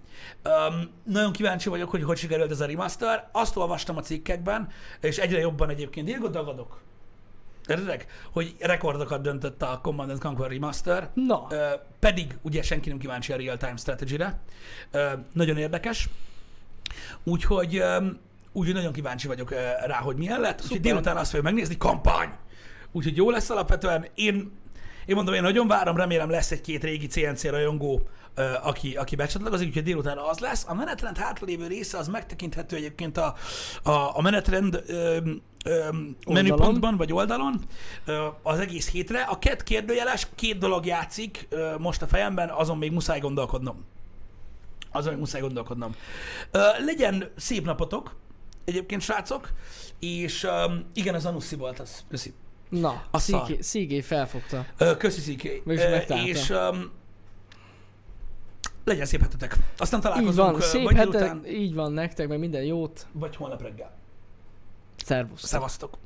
Um, nagyon kíváncsi vagyok, hogy hogy sikerült ez a remaster. Azt olvastam a cikkekben, és egyre jobban egyébként írgott dagadok. Értedek? Hogy rekordokat döntött a Command and Conquer Remaster. Na. Ö, pedig ugye senki nem kíváncsi a real-time strategy-re. Ö, nagyon érdekes. Úgyhogy, ö, úgyhogy nagyon kíváncsi vagyok ö, rá, hogy milyen lett. Úgyhogy Szuper. délután azt fogjuk megnézni, kampány! Úgyhogy jó lesz alapvetően. Én, én mondom, én nagyon várom, remélem lesz egy-két régi CNC rajongó, aki, aki becsatlakozik, úgyhogy délután az lesz. A menetrend hátralévő része az megtekinthető egyébként a, a, a menetrend ö, ö, menüpontban, vagy oldalon ö, az egész hétre. A két kérdőjeles, két dolog játszik ö, most a fejemben, azon még muszáj gondolkodnom. Azon még muszáj gondolkodnom. Ö, legyen szép napotok, egyébként srácok, és ö, igen, az Anuszi volt az. Köszi. Na, A. Szigé, Szigé felfogta. Ö, köszi Ö, megtalálta. És um, legyen szép hetetek. Aztán Így találkozunk van, ö, szép vagy délután, így van nektek, meg minden jót. vagy holnap reggel. Szervusz. Szevasztok.